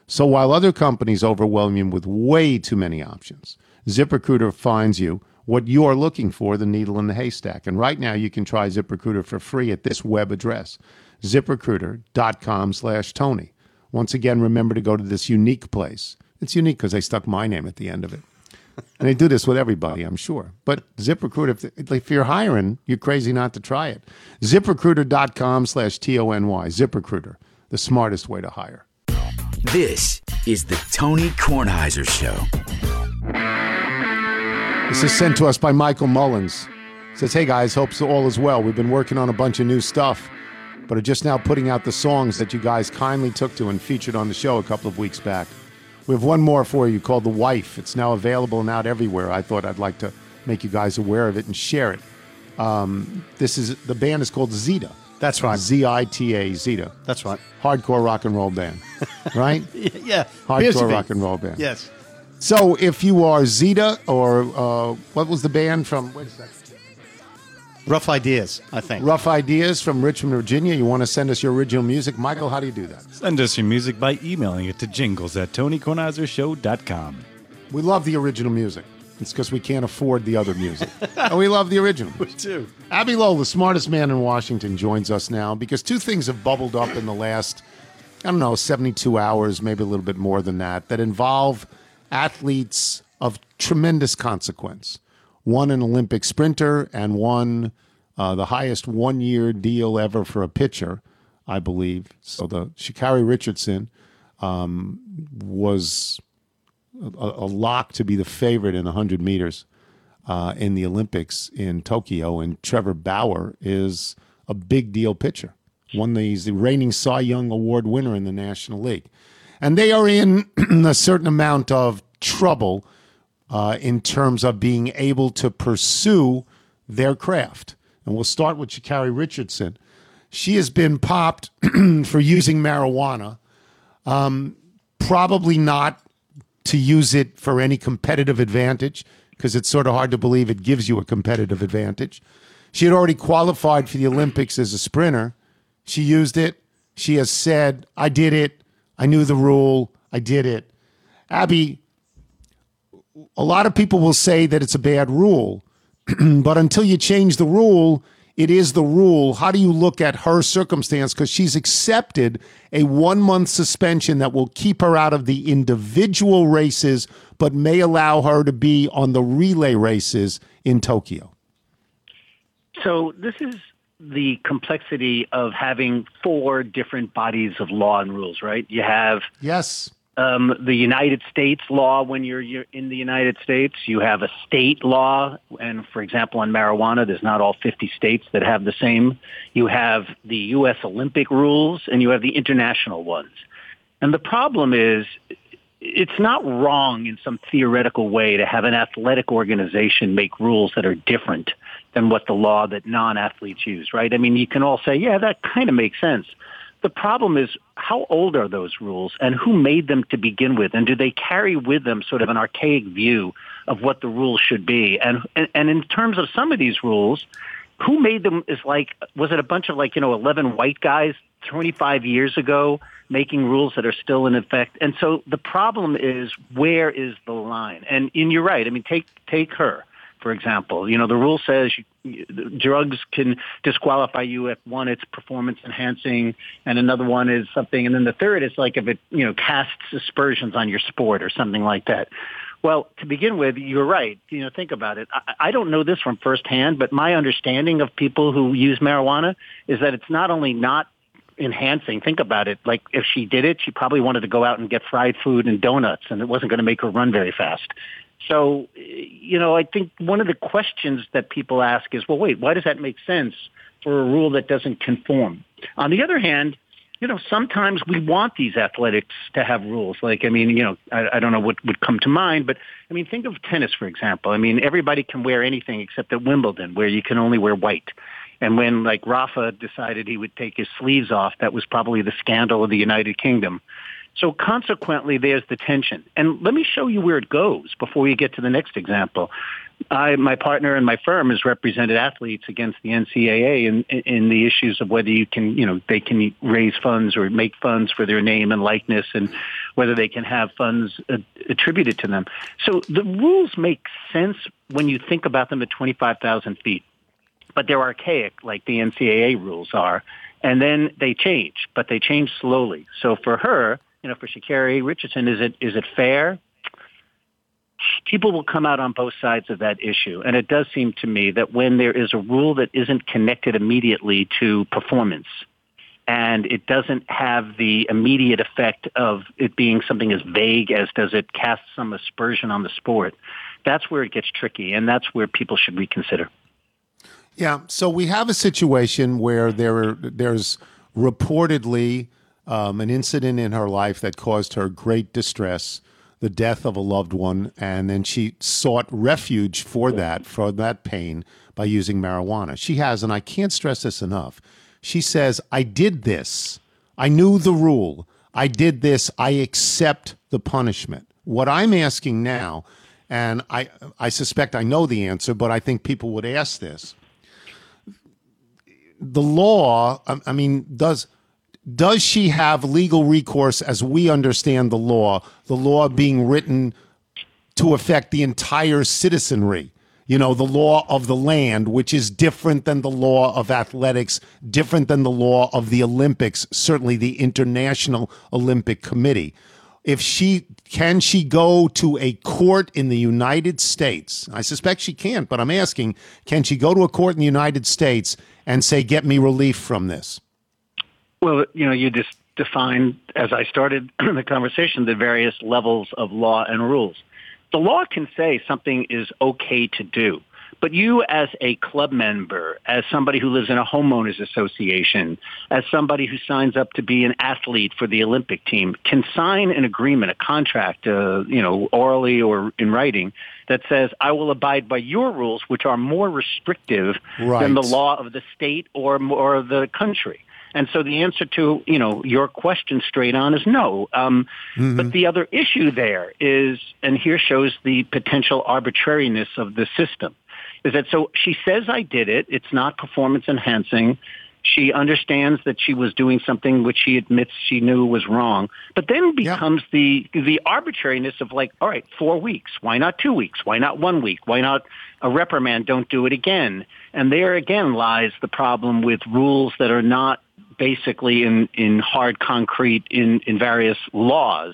So while other companies overwhelm you with way too many options, ZipRecruiter finds you what you're looking for, the needle in the haystack. And right now you can try ZipRecruiter for free at this web address, ziprecruiter.com slash Tony. Once again, remember to go to this unique place. It's unique because they stuck my name at the end of it. And they do this with everybody, I'm sure. But ZipRecruiter, if, if you're hiring, you're crazy not to try it. ZipRecruiter.com slash T-O-N-Y. ZipRecruiter, the smartest way to hire. This is the Tony Kornheiser Show. This is sent to us by Michael Mullins. Says, hey guys, hope so all is well. We've been working on a bunch of new stuff, but are just now putting out the songs that you guys kindly took to and featured on the show a couple of weeks back. We have one more for you called The Wife. It's now available and out everywhere. I thought I'd like to make you guys aware of it and share it. Um, this is the band is called Zita. That's right. Z I T A Zita. That's right. Hardcore rock and roll band, right? Yeah. Hardcore rock and roll band. Yes. So if you are Zita or uh, what was the band from? Wait a second. Rough ideas, I think. Rough Ideas from Richmond, Virginia. You want to send us your original music, Michael? How do you do that? Send us your music by emailing it to jingles at TonyKornheiserShow.com. We love the original music. It's because we can't afford the other music. and we love the original. We do. Abbe Lowell, the smartest man in Washington, joins us now because two things have bubbled up in the last, I don't know, 72 hours, maybe a little bit more than that, that involve athletes of tremendous consequence. One, an Olympic sprinter, and one, uh, the highest one year deal ever for a pitcher, I believe. So the Sha'Carri Richardson um, was a, a lock to be the favorite in 100 meters uh, in the Olympics in Tokyo. And Trevor Bauer is a big deal pitcher. One he's the reigning Cy Young Award winner in the National League. And they are in a certain amount of trouble uh, in terms of being able to pursue their craft. And we'll start with Sha'Carri Richardson. She has been popped for using marijuana, um, probably not to use it for any competitive advantage, because it's sort of hard to believe it gives you a competitive advantage. She had already qualified for the Olympics as a sprinter. She used it. She has said, I did it. I knew the rule. I did it. Abbe, a lot of people will say that it's a bad rule, but until you change the rule, it is the rule. How do you look at her circumstance? Because she's accepted a one month suspension that will keep her out of the individual races, but may allow her to be on the relay races in Tokyo. So this is the complexity of having four different bodies of law and rules, right? You have Yes. Um, the United States law when you're, you're in the United States. You have a state law, and for example, on marijuana, there's not all 50 states that have the same. You have the U.S. Olympic rules, and you have the international ones. And the problem is, it's not wrong in some theoretical way to have an athletic organization make rules that are different than what the law that non-athletes use, right? I mean, you can all say, yeah, that kind of makes sense. The problem is how old are those rules and who made them to begin with? And do they carry with them sort of an archaic view of what the rules should be? And, and, and in terms of some of these rules, who made them is like, was it a bunch of like, you know, 11 white guys 25 years ago making rules that are still in effect? And so the problem is where is the line? And, and you're right. I mean, take, take her for example. You know, the rule says you, drugs can disqualify you if one, it's performance enhancing, and another one is something, and then the third is like if it, you know, casts aspersions on your sport or something like that. Well, to begin with, you're right. You know, think about it. I, I don't know this from firsthand, but my understanding of people who use marijuana is that it's not only not enhancing. Think about it. Like if she did it, she probably wanted to go out and get fried food and donuts, and it wasn't going to make her run very fast. So, you know, I think one of the questions that people ask is, well, wait, why does that make sense for a rule that doesn't conform? On the other hand, you know, sometimes we want these athletics to have rules. Like, I mean, you know, I, I don't know what would come to mind, but I mean, think of tennis, for example. I mean, everybody can wear anything except at Wimbledon, where you can only wear white. And when like Rafa decided he would take his sleeves off, that was probably the scandal of the United Kingdom. So consequently, there's the tension. And let me show you where it goes before we get to the next example. I, my partner and my firm has represented athletes against the NCAA in, in the issues of whether you can, you know, they can raise funds or make funds for their name and likeness and whether they can have funds attributed to them. So the rules make sense when you think about them at 25,000 feet, but they're archaic like the NCAA rules are. And then they change, but they change slowly. So for her, you know, for Sha'Carri Richardson, is it is it fair? People will come out on both sides of that issue, and it does seem to me that when there is a rule that isn't connected immediately to performance, and it doesn't have the immediate effect of it being something as vague as does it cast some aspersion on the sport, that's where it gets tricky, and that's where people should reconsider. Yeah, so we have a situation where there there's reportedly um, an incident in her life that caused her great distress, the death of a loved one, and then she sought refuge for that, for that pain, by using marijuana. She has, and I can't stress this enough, she says, I did this. I knew the rule. I did this. I accept the punishment. What I'm asking now, and I, I suspect I know the answer, but I think people would ask this. The law, I mean, does does she have legal recourse as we understand the law, the law being written to affect the entire citizenry? You know, the law of the land, which is different than the law of athletics, different than the law of the Olympics, certainly the International Olympic Committee. If she can she go to a court in the United States? I suspect she can't, but I'm asking, can she go to a court in the United States and say, get me relief from this? Well, you know, you just defined, as I started the conversation, the various levels of law and rules. The law can say something is okay to do. But you as a club member, as somebody who lives in a homeowners association, as somebody who signs up to be an athlete for the Olympic team, can sign an agreement, a contract, uh, you know, orally or in writing, that says, I will abide by your rules, which are more restrictive right. than the law of the state or, or the country. And so the answer to, you know, your question straight on is no. Um, mm-hmm. But the other issue there is, and here shows the potential arbitrariness of the system, is that so she says I did it. It's not performance enhancing. She understands that she was doing something which she admits she knew was wrong, but then becomes the the arbitrariness of like, all right, four weeks. Why not two weeks? Why not one week? Why not a reprimand? Don't do it again. And there again lies the problem with rules that are not basically in, in hard concrete in, in various laws.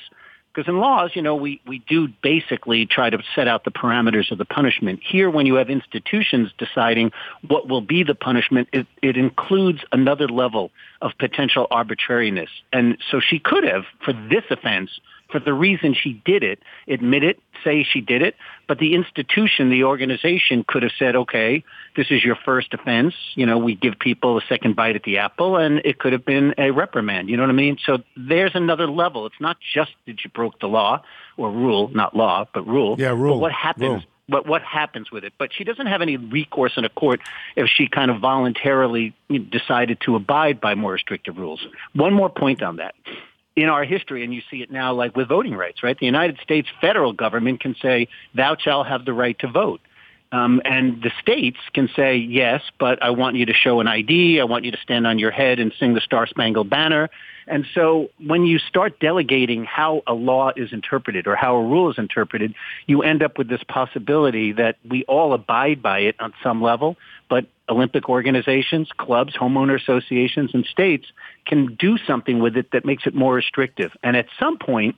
Because in laws, you know, we, we do basically try to set out the parameters of the punishment. Here, when you have institutions deciding what will be the punishment, it, it includes another level of potential arbitrariness. And so she could have, for this offense, for the reason she did it, admit it, say she did it, but the institution, the organization could have said, okay, this is your first offense. You know, we give people a second bite at the apple and it could have been a reprimand. You know what I mean? So there's another level. It's not just that you broke the law or rule, not law, but rule. Yeah, rule. But what happens? Rule. But what happens with it? But she doesn't have any recourse in a court if she kind of voluntarily decided to abide by more restrictive rules. One more point on that in our history, and you see it now like with voting rights, right? The United States federal government can say, thou shalt have the right to vote. Um, and the states can say, yes, but I want you to show an ID. I want you to stand on your head and sing the Star Spangled Banner. And so when you start delegating how a law is interpreted or how a rule is interpreted, you end up with this possibility that we all abide by it on some level, but Olympic organizations, clubs, homeowner associations, and states can do something with it that makes it more restrictive. And at some point,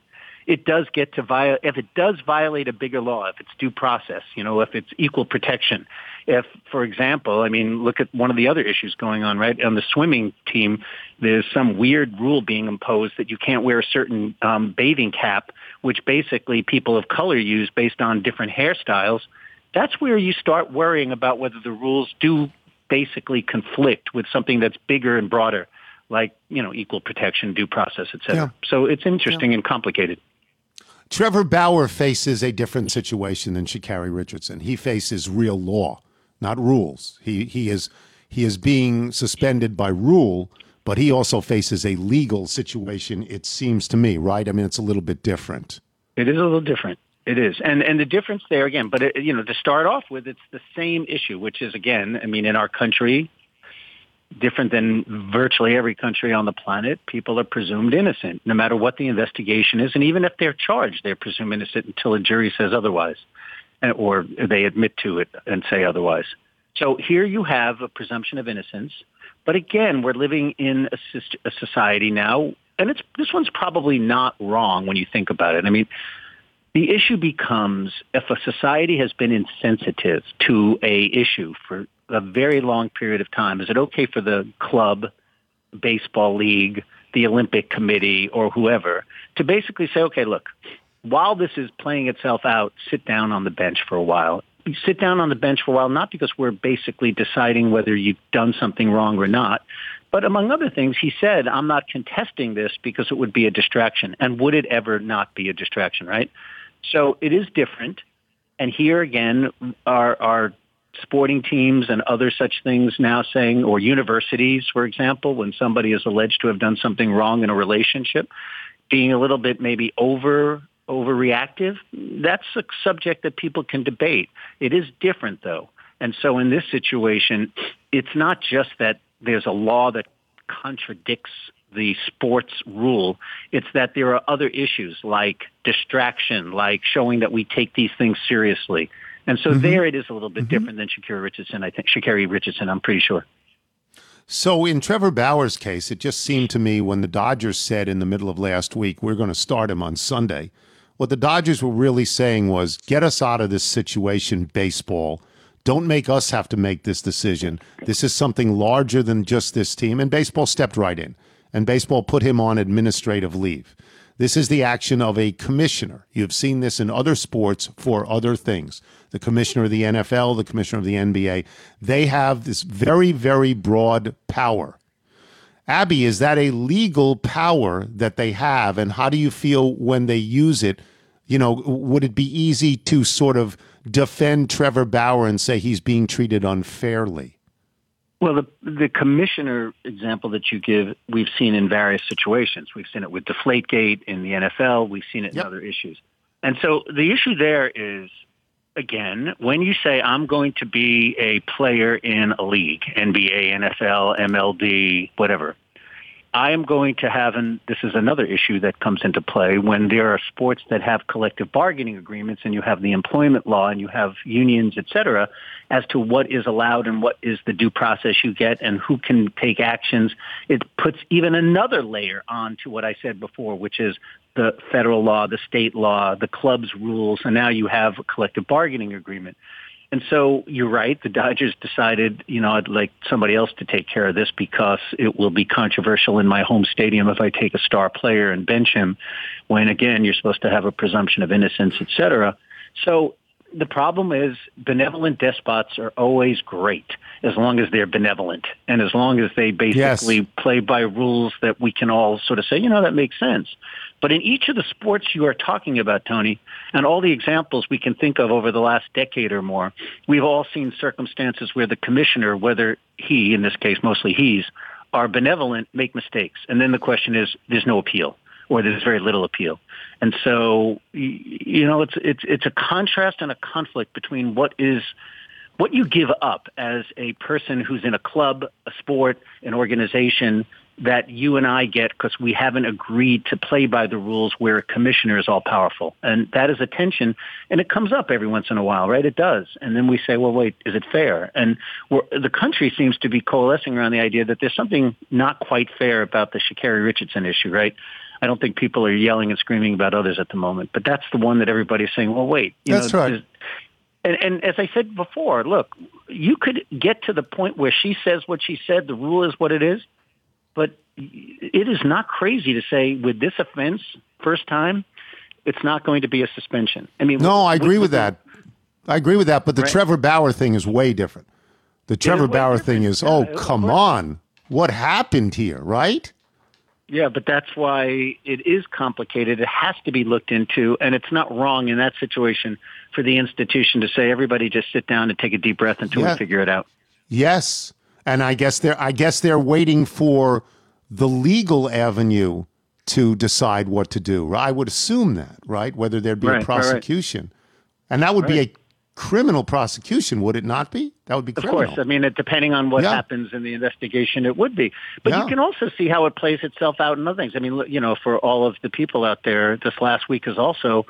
it does get to violate, if it does violate a bigger law, if it's due process, you know, if it's equal protection, if, for example, I mean, look at one of the other issues going on, right? On the swimming team, there's some weird rule being imposed that you can't wear a certain um, bathing cap, which basically people of color use based on different hairstyles. That's where you start worrying about whether the rules do basically conflict with something that's bigger and broader, like, you know, equal protection, due process, et cetera. Yeah. So it's interesting and complicated. Trevor Bauer faces a different situation than Sha'Carri Richardson. He faces real law, not rules. He he is he is being suspended by rule, but he also faces a legal situation. It seems to me, right? I mean, it's a little bit different. It is a little different. It is, and and the difference there again. But it, you know, to start off with, it's the same issue, which is again, I mean, in our country, different than virtually every country on the planet, people are presumed innocent, no matter what the investigation is, and even if they're charged, they're presumed innocent until a jury says otherwise, or they admit to it and say otherwise. So here you have a presumption of innocence, but again, we're living in a society now, and it's this one's probably not wrong when you think about it. I mean, the issue becomes if a society has been insensitive to a issue for a very long period of time, is it okay for the club, baseball league, the Olympic committee, or whoever to basically say, okay, look, while this is playing itself out, sit down on the bench for a while. You sit down on the bench for a while, not because we're basically deciding whether you've done something wrong or not, but among other things, he said, I'm not contesting this because it would be a distraction. And would it ever not be a distraction, right? So it is different. And here again, our, our sporting teams and other such things now saying, or universities, for example, when somebody is alleged to have done something wrong in a relationship, being a little bit maybe over overreactive, that's a subject that people can debate. It is different though. And so in this situation, it's not just that there's a law that contradicts the sports rule. It's that there are other issues like distraction, like showing that we take these things seriously. And so mm-hmm. there it is a little bit mm-hmm. different than Shakira Richardson, I think. Shakira Richardson, I'm pretty sure. So in Trevor Bauer's case, it just seemed to me when the Dodgers said in the middle of last week, we're going to start him on Sunday, what the Dodgers were really saying was, get us out of this situation, baseball. Don't make us have to make this decision. This is something larger than just this team. And baseball stepped right in, and baseball put him on administrative leave. This is the action of a commissioner. You've seen this in other sports for other things. The commissioner of the NFL, the commissioner of the NBA, they have this very, very broad power. Abbe, is that a legal power that they have? And how do you feel when they use it? You know, would it be easy to sort of defend Trevor Bauer and say he's being treated unfairly? Well, the the commissioner example that you give, we've seen in various situations. We've seen it with Deflategate in the NFL. We've seen it Yep. in other issues. And so the issue there is, again, when you say I'm going to be a player in a league, NBA, NFL, MLB, whatever, I am going to have, and this is another issue that comes into play when there are sports that have collective bargaining agreements and you have the employment law and you have unions, et cetera, as to what is allowed and what is the due process you get and who can take actions. It puts even another layer on to what I said before, which is the federal law, the state law, the club's rules, and now you have a collective bargaining agreement. And so you're right. The Dodgers decided, you know, I'd like somebody else to take care of this because it will be controversial in my home stadium if I take a star player and bench him. When again, you're supposed to have a presumption of innocence, et cetera. So the problem is benevolent despots are always great as long as they're benevolent and as long as they basically play by rules that we can all sort of say, you know, that makes sense. But in each of the sports you are talking about, Tony, and all the examples we can think of over the last decade or more, we've all seen circumstances where the commissioner, whether he, in this case mostly he's, are benevolent, make mistakes. And then the question is, there's no appeal or there's very little appeal. And so, you know, it's, it's, it's a contrast and a conflict between what is what you give up as a person who's in a club, a sport, an organization, that you and I get because we haven't agreed to play by the rules where a commissioner is all powerful. And that is a tension. And it comes up every once in a while, right? It does. And then we say, well, wait, is it fair? And the country seems to be coalescing around the idea that there's something not quite fair about the Sha'Carri Richardson issue, right? I don't think people are yelling and screaming about others at the moment, but that's the one that everybody's saying, well, wait. You That's know, right. and, and as I said before, look, you could get to the point where she says what she said, the rule is what it is, but it is not crazy to say with this offense, first time, it's not going to be a suspension. I mean, No, I agree with that. I agree with that, but the Right. Trevor Bauer thing is way different. The Trevor Bauer different. thing is, Yeah, oh, come on. What happened here, right? Yeah, but that's why it is complicated. It has to be looked into, and it's not wrong in that situation for the institution to say, everybody just sit down and take a deep breath until Yeah. we figure it out. Yes. And I guess they're I guess they're waiting for the legal avenue to decide what to do. I would assume that, right? Whether there'd be Right, a right, right. prosecution. And that would be a criminal prosecution, would it not be? That would be Of criminal. course, I mean, it, depending on what Yeah. happens in the investigation, it would be. But Yeah. you can also see how it plays itself out in other things. I mean, you know, for all of the people out there, this last week has also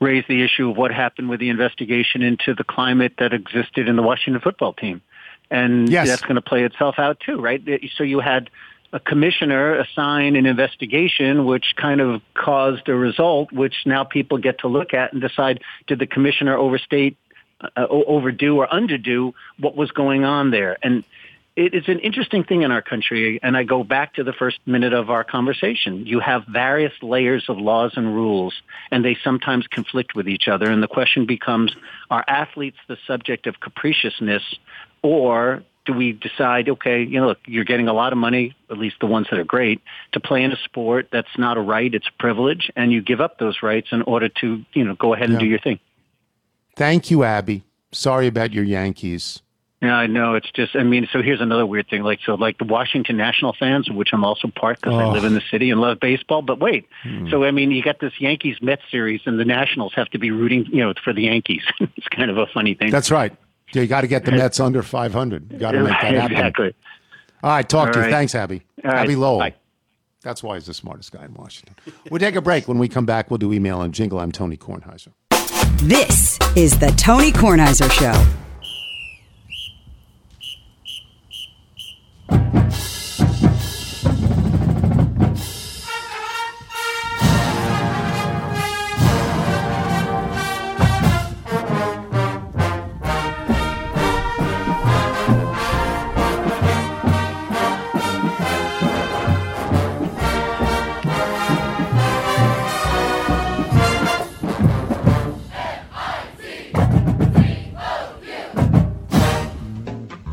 raised the issue of what happened with the investigation into the climate that existed in the Washington football team, and Yes. that's going to play itself out too, right? So you had a commissioner assign an investigation which kind of caused a result which now people get to look at and decide did the commissioner overstate uh, overdo or underdo what was going on there and it is an interesting thing in our country and i go back to the first minute of our conversation you have various layers of laws and rules and they sometimes conflict with each other and the question becomes are athletes the subject of capriciousness or do we decide, okay, you know, look, you're getting a lot of money, at least the ones that are great, to play in a sport that's not a right, it's a privilege, and you give up those rights in order to, you know, go ahead and Yeah. do your thing. Thank you, Abbe. Sorry about your Yankees. Yeah, I know. It's just, I mean, so here's another weird thing. Like, so like the Washington National fans, which I'm also part because I Oh. live in the city and love baseball. But wait, Hmm. so I mean, you got this Yankees Mets series and the Nationals have to be rooting, you know, for the Yankees. it's kind of a funny thing. That's right. Yeah, you got to get the Mets under 500. You got to make that happen. exactly. All right, talk to All you. Thanks, Abbe. All right, Abbe Lowell. bye. That's why he's the smartest guy in Washington. We'll take a break. When we come back, we'll do email and jingle. I'm Tony Kornheiser. This is the Tony Kornheiser Show.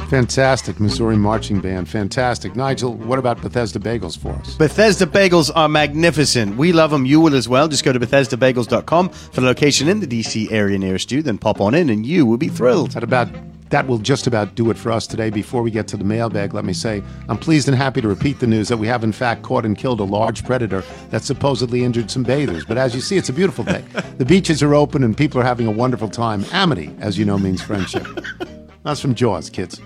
Fantastic. Missouri Marching Band. Fantastic. Nigel, what about Bethesda Bagels for us? Bethesda bagels are magnificent. We love them. You will as well. Just go to BethesdaBagels.com for the location in the DC area nearest you. Then pop on in and you will be thrilled. That about that will just about do it for us today. Before we get to the mailbag, let me say I'm pleased and happy to repeat the news that we have in fact caught and killed a large predator that supposedly injured some bathers. But as you see, it's a beautiful day. the beaches are open and people are having a wonderful time. Amity, as you know, means friendship. That's from Jaws, kids.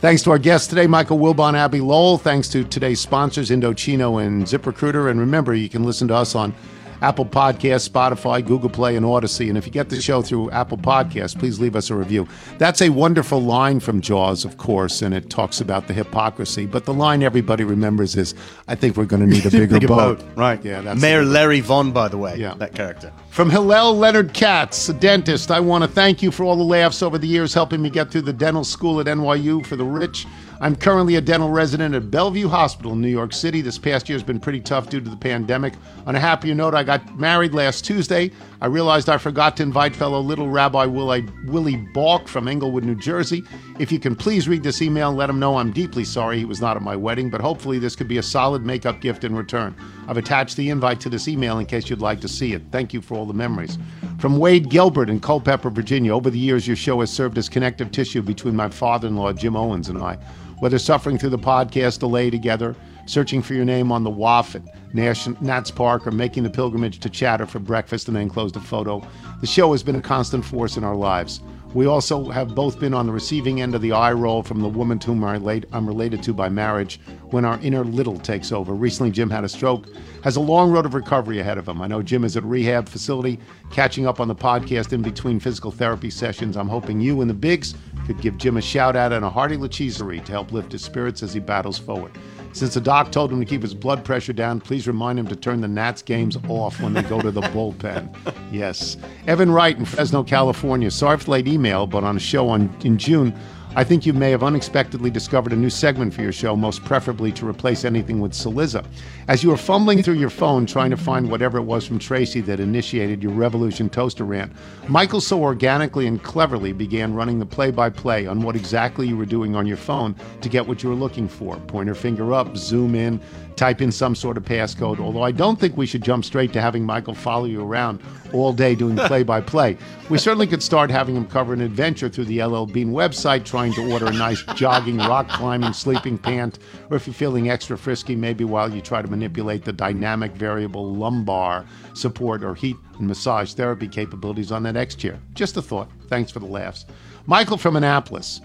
Thanks to our guests today, Michael Wilbon, Abbe Lowell. Thanks to today's sponsors, Indochino and ZipRecruiter. And remember, you can listen to us on Apple Podcasts, Spotify, Google Play, and Odyssey. And if you get the show through Apple Podcasts, please leave us a review. That's a wonderful line from Jaws, of course, and it talks about the hypocrisy. But the line everybody remembers is, I think we're going to need a bigger, Bigger boat. Right. Yeah, that's Mayor. Larry Vaughn, by the way. Yeah. That character. From Hillel Leonard Katz, a dentist, I want to thank you for all the laughs over the years helping me get through the dental school at NYU for the rich. I'm currently a dental resident at Bellevue Hospital in New York City. This past year has been pretty tough due to the pandemic. On a happier note, I got married last Tuesday. I realized I forgot to invite fellow little Rabbi Willie, Balk from Englewood, New Jersey. If you can please read this email and let him know I'm deeply sorry he was not at my wedding, but hopefully this could be a solid makeup gift in return. I've attached the invite to this email in case you'd like to see it. Thank you for all the memories. From Wade Gilbert in Culpeper, Virginia, over the years your show has served as connective tissue between my father in law, Jim Owens, and I. Whether suffering through the podcast delay together, searching for your name on the WAF at Nash, Nats Park, or making the pilgrimage to Chatter for breakfast and then close the photo, the show has been a constant force in our lives. We also have both been on the receiving end of the eye roll from the woman to whom I'm related to by marriage when our inner little takes over. Recently, Jim had a stroke, has a long road of recovery ahead of him. I know Jim is at rehab facility, catching up on the podcast in between physical therapy sessions. I'm hoping you and the Bigs could give Jim a shout out and a hearty lacheserie to help lift his spirits as he battles forward. Since the doc told him to keep his blood pressure down, please remind him to turn the Nats games off when they go to the bullpen. Yes. Evan Wright in Fresno, California. Sorry for the late email, but on a show on, in June, I think you may have unexpectedly discovered a new segment for your show, most preferably to replace anything with Cillizza. As you were fumbling through your phone trying to find whatever it was from Tracy that initiated your Revolution Toaster rant, Michael so organically and cleverly began running the play by play on what exactly you were doing on your phone to get what you were looking for. Pointer finger up, zoom in, type in some sort of passcode. Although I don't think we should jump straight to having Michael follow you around all day doing play by play. We certainly could start having him cover an adventure through the LL Bean website, trying to order a nice jogging, rock climbing, sleeping pant, or if you're feeling extra frisky, maybe while you try to manipulate the dynamic variable lumbar support or heat and massage therapy capabilities on that X chair. Just a thought. Thanks for the laughs. Michael from Annapolis.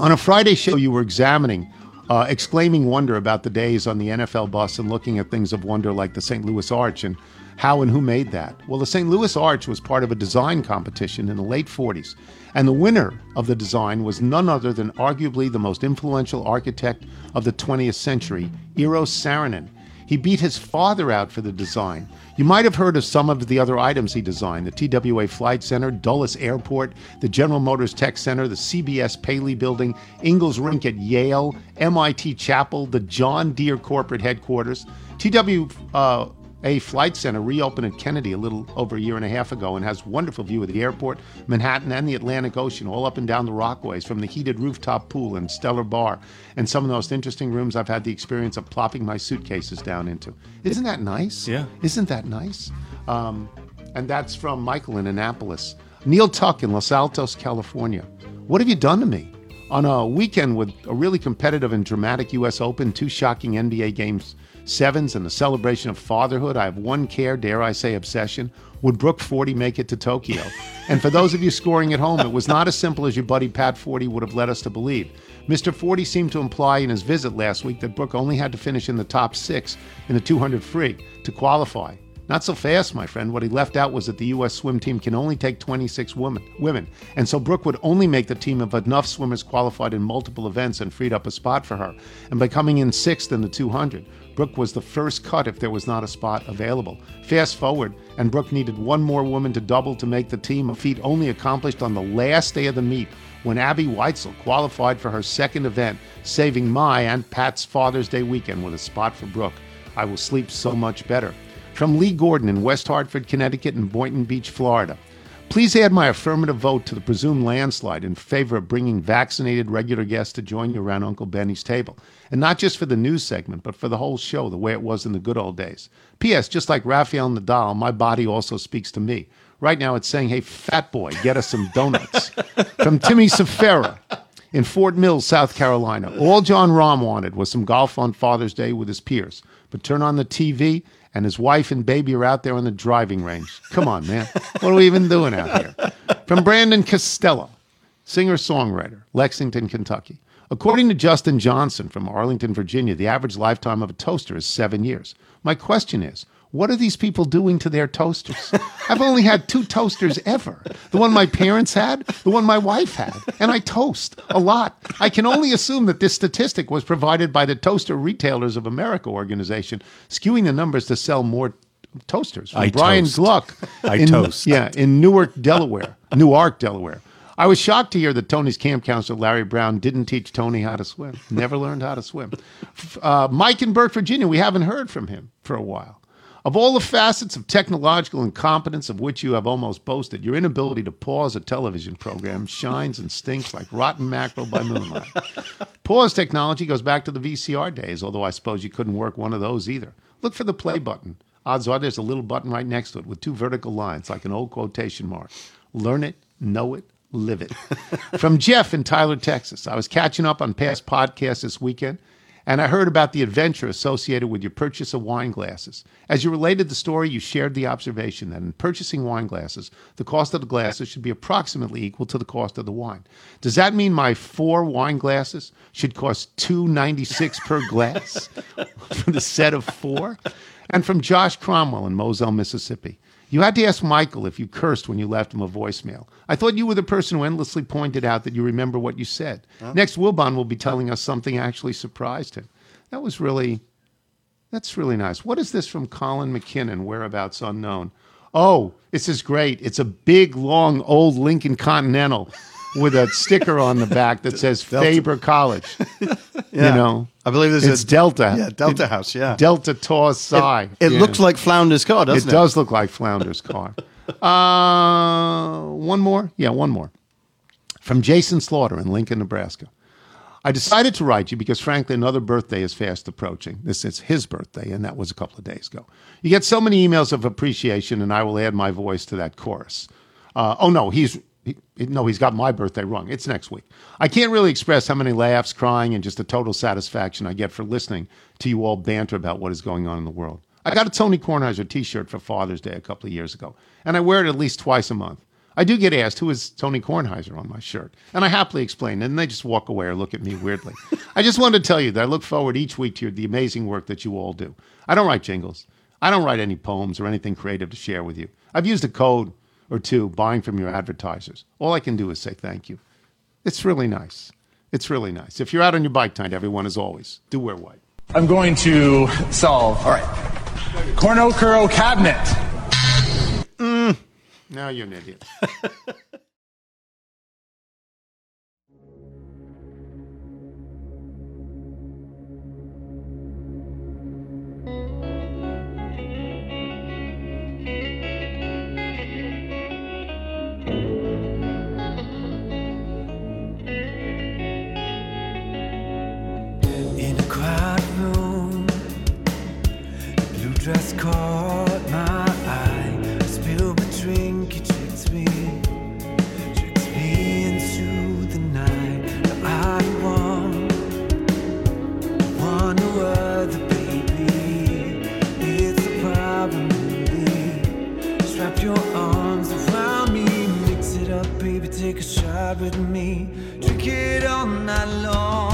On a Friday show, you were examining, uh, exclaiming wonder about the days on the NFL bus and looking at things of wonder like the St. Louis Arch and how and who made that. Well, the St. Louis Arch was part of a design competition in the late 40s, and the winner of the design was none other than arguably the most influential architect of the 20th century, Eero Saarinen. He beat his father out for the design. You might have heard of some of the other items he designed the TWA Flight Center, Dulles Airport, the General Motors Tech Center, the CBS Paley Building, Ingalls Rink at Yale, MIT Chapel, the John Deere corporate headquarters. TWA uh, Flight Center reopened at Kennedy a little over a year and a half ago and has wonderful view of the airport, Manhattan, and the Atlantic Ocean, all up and down the Rockaways from the heated rooftop pool and stellar bar, and some of the most interesting rooms I've had the experience of plopping my suitcases down into. Isn't that nice? Yeah. Isn't that nice? Um, and that's from Michael in Annapolis. Neil Tuck in Los Altos, California. What have you done to me? On a weekend with a really competitive and dramatic U.S. Open, two shocking NBA games, sevens, and the celebration of fatherhood, I have one care, dare I say, obsession. Would Brooke Forde make it to Tokyo? and for those of you scoring at home, it was not as simple as your buddy Pat Forde would have led us to believe. Mr. Forde seemed to imply in his visit last week that Brooke only had to finish in the top six in the 200 free to qualify. Not so fast, my friend. What he left out was that the U.S. swim team can only take 26 women, women, and so Brooke would only make the team if enough swimmers qualified in multiple events and freed up a spot for her. And by coming in sixth in the 200, Brooke was the first cut if there was not a spot available. Fast forward, and Brooke needed one more woman to double to make the team, a feat only accomplished on the last day of the meet when Abbey Weitzeil qualified for her second event, saving my and Pat's Father's Day weekend with a spot for Brooke. I will sleep so much better. From Lee Gordon in West Hartford, Connecticut, and Boynton Beach, Florida. Please add my affirmative vote to the presumed landslide in favor of bringing vaccinated regular guests to join you around Uncle Benny's table. And not just for the news segment, but for the whole show, the way it was in the good old days. P.S. Just like Rafael Nadal, my body also speaks to me. Right now it's saying, hey, fat boy, get us some donuts. From Timmy Safera in Fort Mills, South Carolina. All Jon Rahm wanted was some golf on Father's Day with his peers. But turn on the TV, and his wife and baby are out there on the driving range. Come on, man. What are we even doing out here? From Brandon Costello, singer songwriter, Lexington, Kentucky. According to Justin Johnson from Arlington, Virginia, the average lifetime of a toaster is seven years. My question is, what are these people doing to their toasters? I've only had two toasters ever. The one my parents had, the one my wife had, and I toast a lot. I can only assume that this statistic was provided by the Toaster Retailers of America organization, skewing the numbers to sell more toasters. From I Brian toast. Gluck. I in, toast. Yeah, in Newark, Delaware. Newark, Delaware. I was shocked to hear that Tony's camp counselor, Larry Brown, didn't teach Tony how to swim. Never learned how to swim. Uh, Mike in Burke, Virginia, we haven't heard from him for a while. Of all the facets of technological incompetence of which you have almost boasted, your inability to pause a television program shines and stinks like rotten mackerel by moonlight. Pause technology goes back to the VCR days, although I suppose you couldn't work one of those either. Look for the play button. Odds are there's a little button right next to it with two vertical lines, like an old quotation mark. Learn it, know it, live it. From Jeff in Tyler, Texas. I was catching up on past podcasts this weekend And I heard about the adventure associated with your purchase of wine glasses. As you related the story, you shared the observation that in purchasing wine glasses, the cost of the glasses should be approximately equal to the cost of the wine. Does that mean my four wine glasses should cost two ninety six per glass for the set of four? And from Josh Cromwell in Moselle, Mississippi. You had to ask Michael if you cursed when you left him a voicemail. I thought you were the person who endlessly pointed out that you remember what you said. Next, Wilbon will be telling us something actually surprised him. That was really, that's really nice. What is this from Colin McKinnon, whereabouts unknown? Oh, this is great. It's a big, long, old Lincoln Continental with a sticker on the back that says Faber College. Yeah. You know, I believe there's it's a Delta. Yeah, Delta House. Yeah, Delta Tau Psi. It Yeah. looks like Flounder's car, doesn't It it? does look like Flounder's car. Uh, one more? Yeah, one more. From Jason Slaughter in Lincoln, Nebraska. I decided to write you because, frankly, another birthday is fast approaching. This is his birthday, and that was a couple of days ago. You get so many emails of appreciation, and I will add my voice to that chorus. Uh, oh, no, he's. No, he's got my birthday wrong. It's next week. I can't really express how many laughs, crying, and just the total satisfaction I get for listening to you all banter about what is going on in the world. I got a Tony Kornheiser t shirt for Father's Day a couple of years ago, and I wear it at least twice a month. I do get asked, who is Tony Kornheiser on my shirt? And I happily explain, and they just walk away or look at me weirdly. I just wanted to tell you that I look forward each week to your, the amazing work that you all do. I don't write jingles. I don't write any poems or anything creative to share with you. I've used a code or two buying from your advertisers. All I can do is say thank you. It's really nice. It's really nice. If you're out on your bike tonight, everyone, as always, do wear white. I'm going to solve. All right. Cornocuro cabinet. Mm, now you're an idiot. dress caught my eye. I spilled my drink, it tricks me, tricks me into the night. Now I want, want no other baby. It's a problem, really. Strap your arms around me, mix it up, baby. Take a shot with me, drink it all night long.